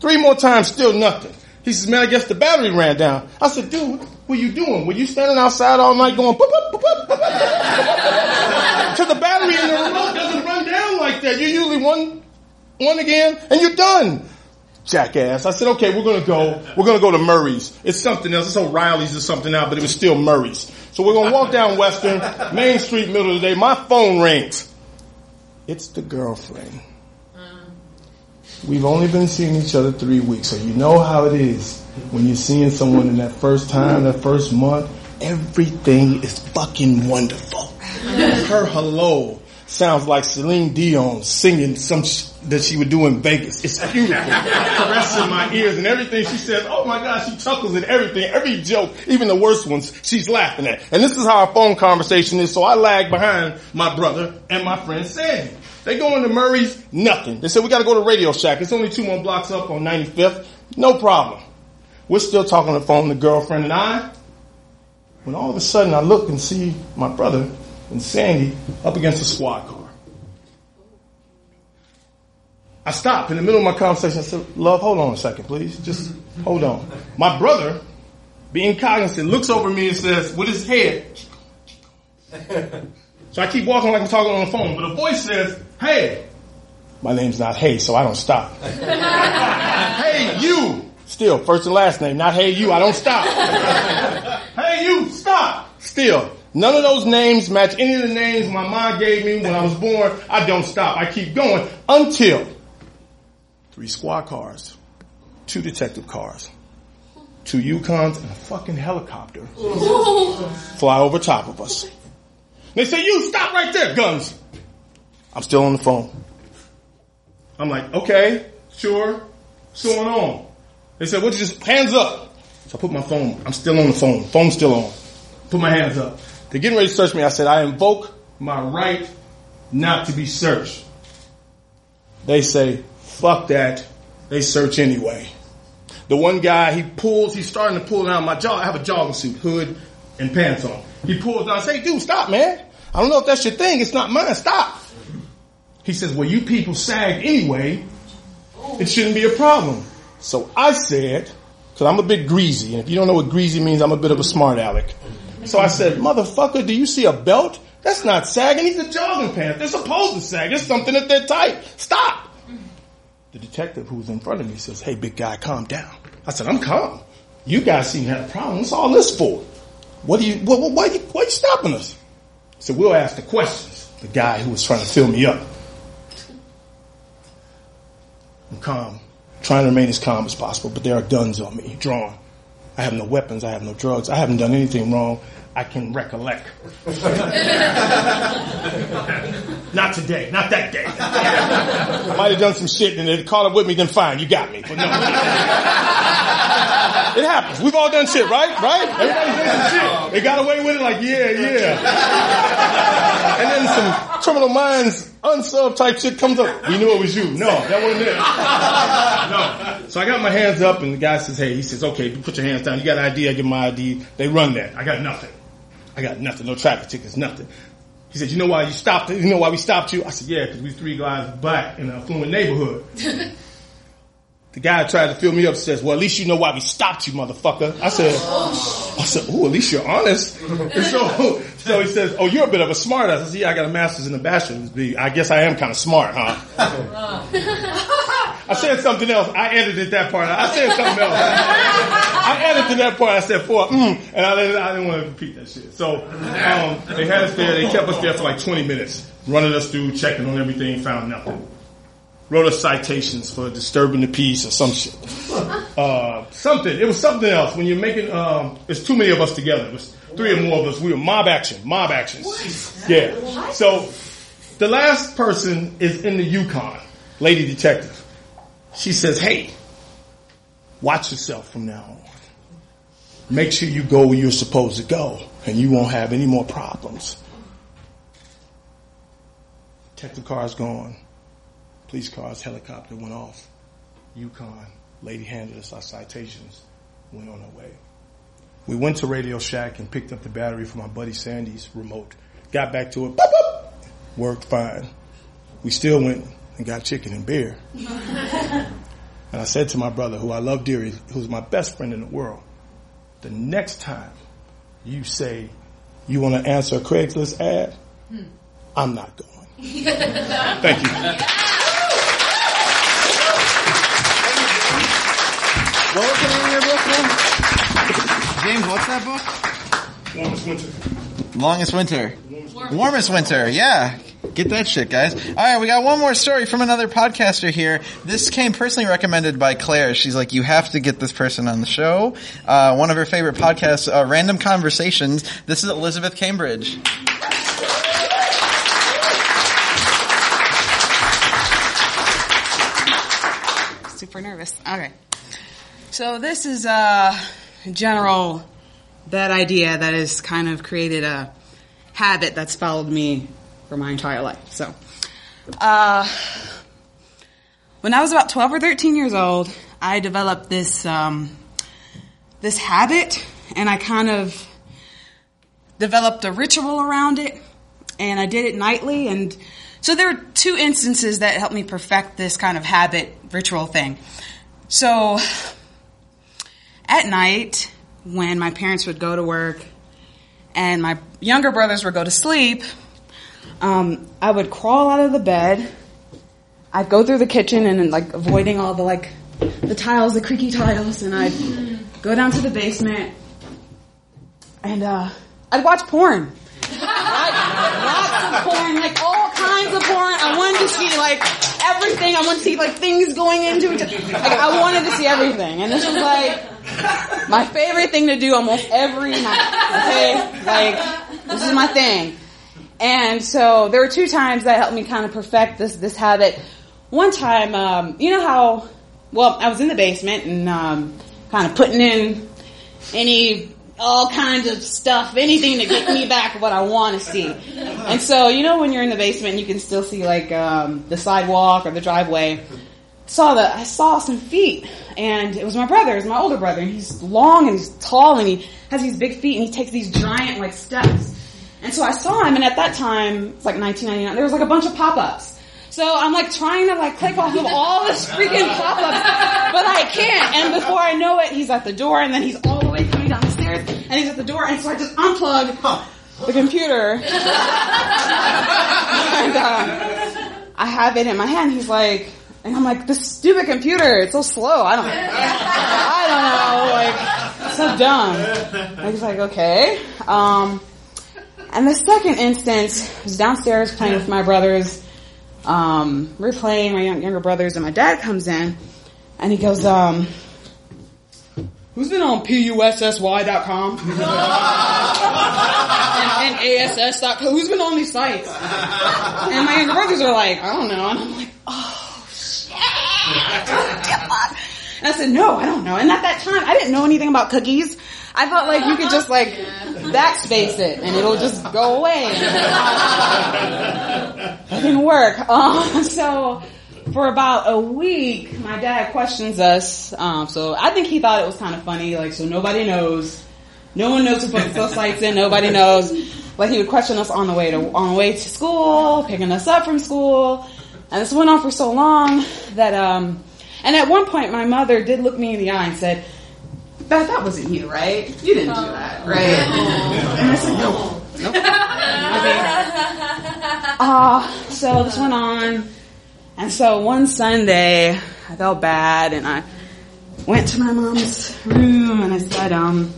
Three more times, still nothing. He says, man, I guess the battery ran down. I said, dude, what you doing? Were you standing outside all night going, boop, boop, boop, boop, boop? Because the battery in the remote doesn't run down like that. You usually one, one again, and you're done. Jackass. I said, okay, we're gonna go, we're gonna go to Murray's. It's something else. It's O'Reilly's or something now, but it was still Murray's. So we're gonna walk down Western, Main Street, middle of the day. My phone rings. It's the girlfriend. We've only been seeing each other three weeks, so you know how it is when you're seeing someone in that first time, that first month. Everything is fucking wonderful. Her hello sounds like Celine Dion singing some sh- that she would do in Vegas. It's beautiful, caressing my ears and everything she says. Oh my God, she chuckles at everything, every joke, even the worst ones, she's laughing at. And this is how our phone conversation is. So I lag behind my brother and my friend Sandy. They go into Murray's, nothing. They said we got to go to Radio Shack. It's only two more blocks up on 95th. No problem. We're still talking on the phone, the girlfriend and I. When all of a sudden I look and see my brother and Sandy up against a squad car. I stopped in the middle of my conversation. I said, love, hold on a second, please. Just hold on. My brother, being cognizant, looks over me and says, with his head, so I keep walking like I'm talking on the phone, but a voice says, hey. My name's not Hey, so I don't stop. hey, you. Still, first and last name, not Hey, you. I don't stop. hey, you, stop. Still, none of those names match any of the names my mom gave me when I was born. I don't stop. I keep going until three squad cars, two detective cars, two Yukons, and a fucking helicopter fly over top of us. They say, you stop right there, guns. I'm still on the phone. I'm like, okay, sure. What's going on? They said, what you just, hands up. So I put my phone, I'm still on the phone. Phone's still on. Put my hands up. They're getting ready to search me. I said, I invoke my right not to be searched. They say, fuck that. They search anyway. The one guy, he pulls, he's starting to pull down my jaw. I have a jogging suit, hood, and pants on. He pulls down, I say, dude, stop, man. I don't know if that's your thing. It's not mine. Stop. He says, well, you people sag anyway. It shouldn't be a problem. So I said, cause I'm a bit greasy, and if you don't know what greasy means, I'm a bit of a smart aleck. So I said, motherfucker, do you see a belt? That's not sagging. These are jogging pants. They're supposed to sag. It's something that they're tight. Stop. The detective who's in front of me says, hey, big guy, calm down. I said, I'm calm. You guys seem to have a problem. What's all this for? What are you, what, what, why, you, why you stopping us? So we'll ask the questions. The guy who was trying to fill me up. Calm, trying to remain as calm as possible, but there are guns on me, drawn. I have no weapons, I have no drugs, I haven't done anything wrong. I can recollect. not today, not that day. I might have done some shit and they caught up with me, then fine, you got me. But no. It happens. We've all done shit, right? Right? Everybody's done some shit. They got away with it like, yeah, yeah. And then some criminal minds, unsolved type shit comes up. We knew it was you. No, that wasn't it. No. So I got my hands up and the guy says, hey, he says, okay, put your hands down. You got an ID, I give my ID. They run that. I got nothing. I got nothing. No traffic tickets, nothing. He said, you know why you stopped, you know why we stopped you? I said, yeah, because we three guys black in an affluent neighborhood. The guy tried to fill me up and says, well, at least you know why we stopped you, motherfucker. I said, I said, oh, at least you're honest. And so, so he says, oh, you're a bit of a smart ass. I said, yeah, I got a master's and a bachelor's degree. I guess I am kind of smart, huh? I said something else. I edited that part. I said something else. I edited that part. I said for mm, and I didn't, I didn't want to repeat that shit. So um, they had us there. They kept us there for like 20 minutes, running us through, checking on everything, found nothing. Wrote us citations for disturbing the peace or some shit. Uh, something. It was something else. When you're making, um, there's too many of us together. It was three or more of us. We were mob action. Mob action. Yeah. So the last person is in the Yukon, lady detective. She says, hey, watch yourself from now on. Make sure you go where you're supposed to go and you won't have any more problems. Detective car's gone. Police cars, helicopter went off. Yukon, lady handed us our citations, went on our way. We went to Radio Shack and picked up the battery from my buddy Sandy's remote. Got back to it, boop, boop, worked fine. We still went and got chicken and beer. And I said to my brother, who I love dearly, who's my best friend in the world, the next time you say you want to answer a Craigslist ad, hmm. I'm not going. Thank you. What was the name of your book now? James, what's that book? Warmest winter. Longest winter. Warmest winter, yeah. Get that shit, guys. All right, we got one more story from another podcaster here. This came personally recommended by Claire. She's like, you have to get this person on the show. Uh, one of her favorite podcasts, uh, Random Conversations. This is Elizabeth Cambridge. Super nervous. Okay. So this is a general bad idea that has kind of created a habit that's followed me for my entire life. So, uh, when I was about 12 or 13 years old, I developed this, um, this habit and I kind of developed a ritual around it and I did it nightly and so there were two instances that helped me perfect this kind of habit ritual thing. So at night when my parents would go to work and my younger brothers would go to sleep, um, I would crawl out of the bed. I'd go through the kitchen and like avoiding all the like the tiles, the creaky tiles, and I'd go down to the basement and uh, I'd watch porn. Lots of porn, like all kinds of porn. I wanted to see like everything. I wanted to see like things going into other. Like I wanted to see everything, and this was like my favorite thing to do almost every night. Okay, like this is my thing. And so there were two times that helped me kind of perfect this this habit. One time, um, you know how well I was in the basement and um, kind of putting in any all kinds of stuff, anything to get me back what I want to see. And so, you know, when you're in the basement, you can still see like um, the sidewalk or the driveway. Saw the I saw some feet, and it was my brother. It was my older brother, and he's long and he's tall, and he has these big feet, and he takes these giant like steps. And so I saw him, and at that time, it's like 1999. There was like a bunch of pop-ups. So I'm like trying to like click off of all this freaking pop-ups, but I can't. And before I know it, he's at the door, and then he's all the way coming down the stairs, and he's at the door, and so I just unplug the computer, and uh, I have it in my hand. He's like, and I'm like, this stupid computer, it's so slow. I don't, I don't know, like, so dumb. And he's like, okay. Um, and the second instance I was downstairs playing with my brothers. Um, we're playing, my young, younger brothers, and my dad comes in, and he goes, um, who's been on pussy.com? and, and ass.com? Who's been on these sites? And my younger brothers are like, I don't know. And I'm like, oh, And I said, no, I don't know. And at that time, I didn't know anything about cookies. I thought like you could just like backspace it and it'll just go away. It didn't work. Um, so for about a week, my dad questions us. Um, so I think he thought it was kind of funny. Like, so nobody knows. No one knows who puts those sites in. Nobody knows. But he would question us on the way to on the way to school, picking us up from school, and this went on for so long that um. And at one point, my mother did look me in the eye and said, Beth, that wasn't you, right? You didn't do that, right? And I said, no. Nope. Uh, so this went on. And so one Sunday, I felt bad and I went to my mom's room and I said, um,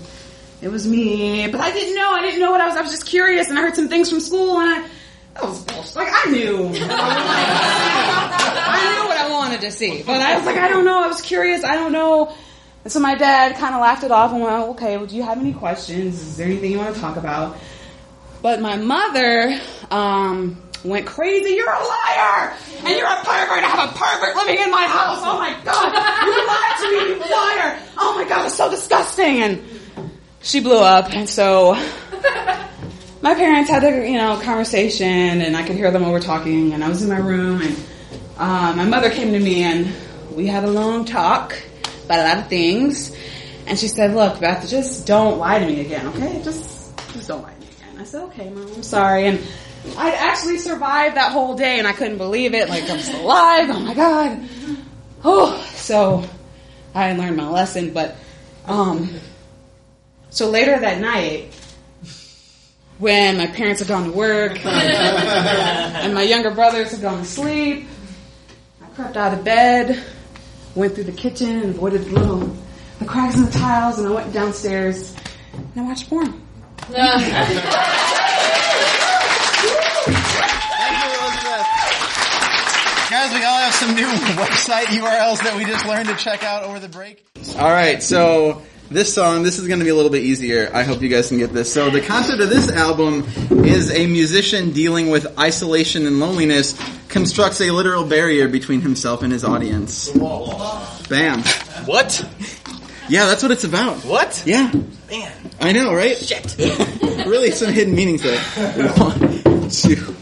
it was me. But I didn't know. I didn't know what I was. I was just curious and I heard some things from school and I, that was bullshit. Like I knew. I knew what I wanted to see. But I was like, I don't know. I was curious. I don't know. And so my dad kind of laughed it off and went, oh, okay, well, do you have any questions? Is there anything you want to talk about? But my mother, um, went crazy. You're a liar! And you're a pervert! I have a pervert living in my house! Oh my god! You lied to me, you liar! Oh my god, it's so disgusting! And she blew up, and so my parents had a, you know, conversation, and I could hear them over talking, and I was in my room, and uh, my mother came to me, and we had a long talk about a lot of things, and she said, look, Beth, just don't lie to me again, okay? Just, just don't lie to me again. I said, okay, mom, I'm sorry, and I actually survived that whole day and I couldn't believe it. Like I'm still alive. Oh my god. Oh, so I learned my lesson. But um, so later that night, when my parents had gone to work and my younger brothers had gone to sleep, I crept out of bed, went through the kitchen, and avoided the little the cracks in the tiles, and I went downstairs and I watched porn. guys, we all have some new website URLs that we just learned to check out over the break. All right, so this song, this is going to be a little bit easier. I hope you guys can get this. So the concept of this album is a musician dealing with isolation and loneliness constructs a literal barrier between himself and his audience. Bam. What? Yeah, that's what it's about. What? Yeah. Man. I know, right? Shit. really some hidden meanings there. One, two,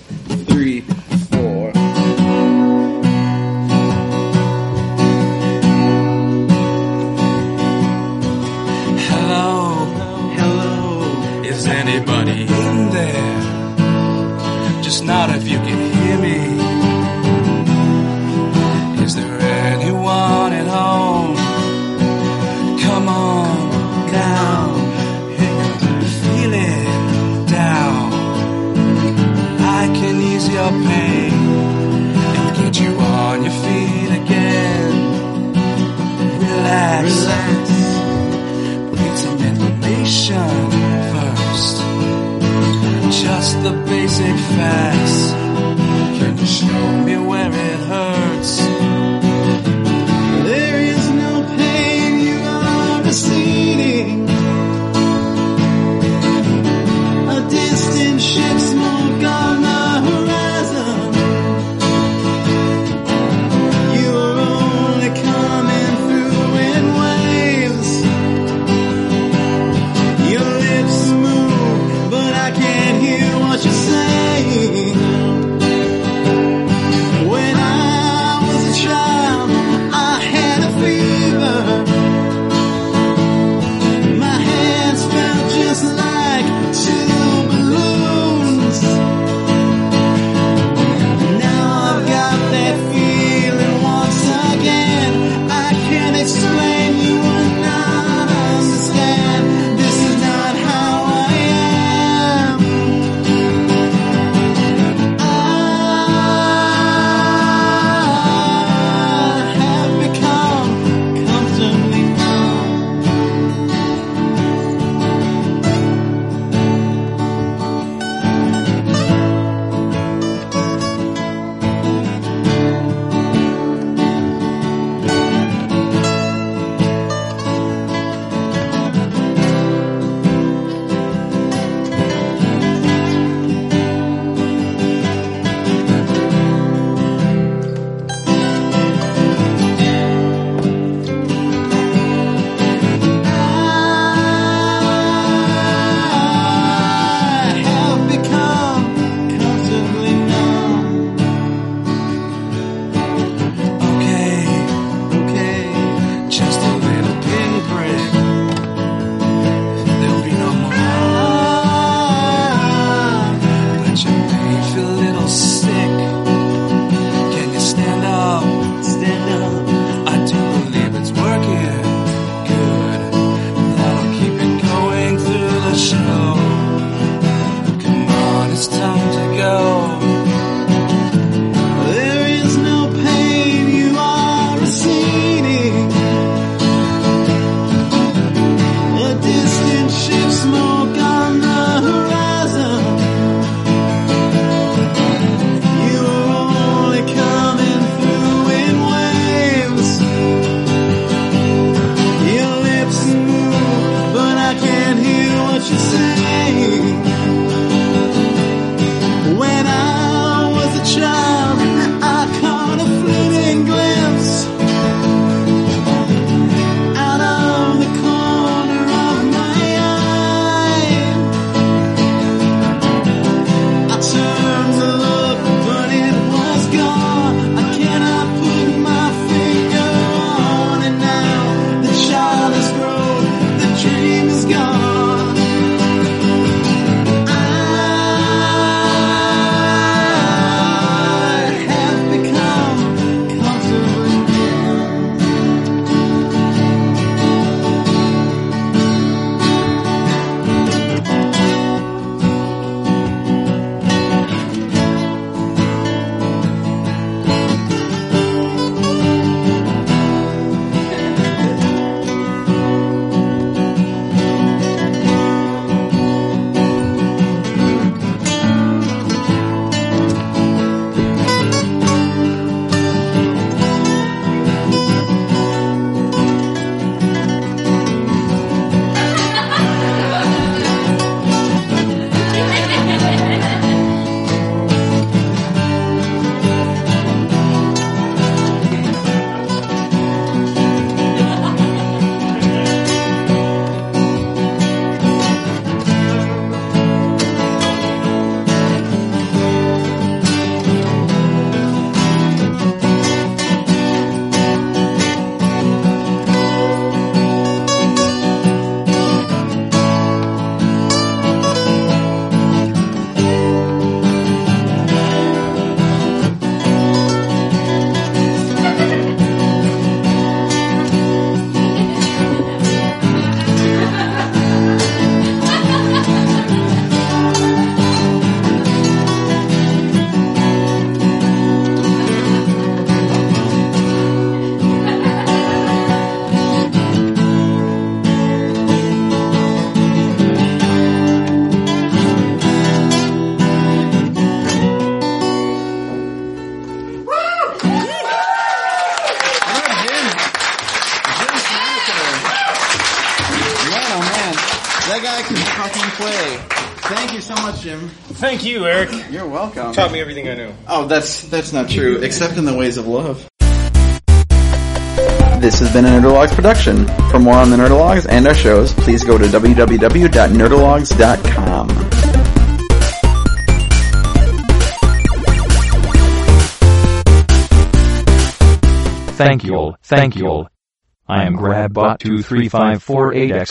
anybody in there? Just not if you can basic I. That's that's not true, except in the ways of love. This has been a Nerdologues production. For more on the Nerdologues and our shows, please go to www.nerdologues.com. Thank you all, thank you all. I am GrabBot23548X.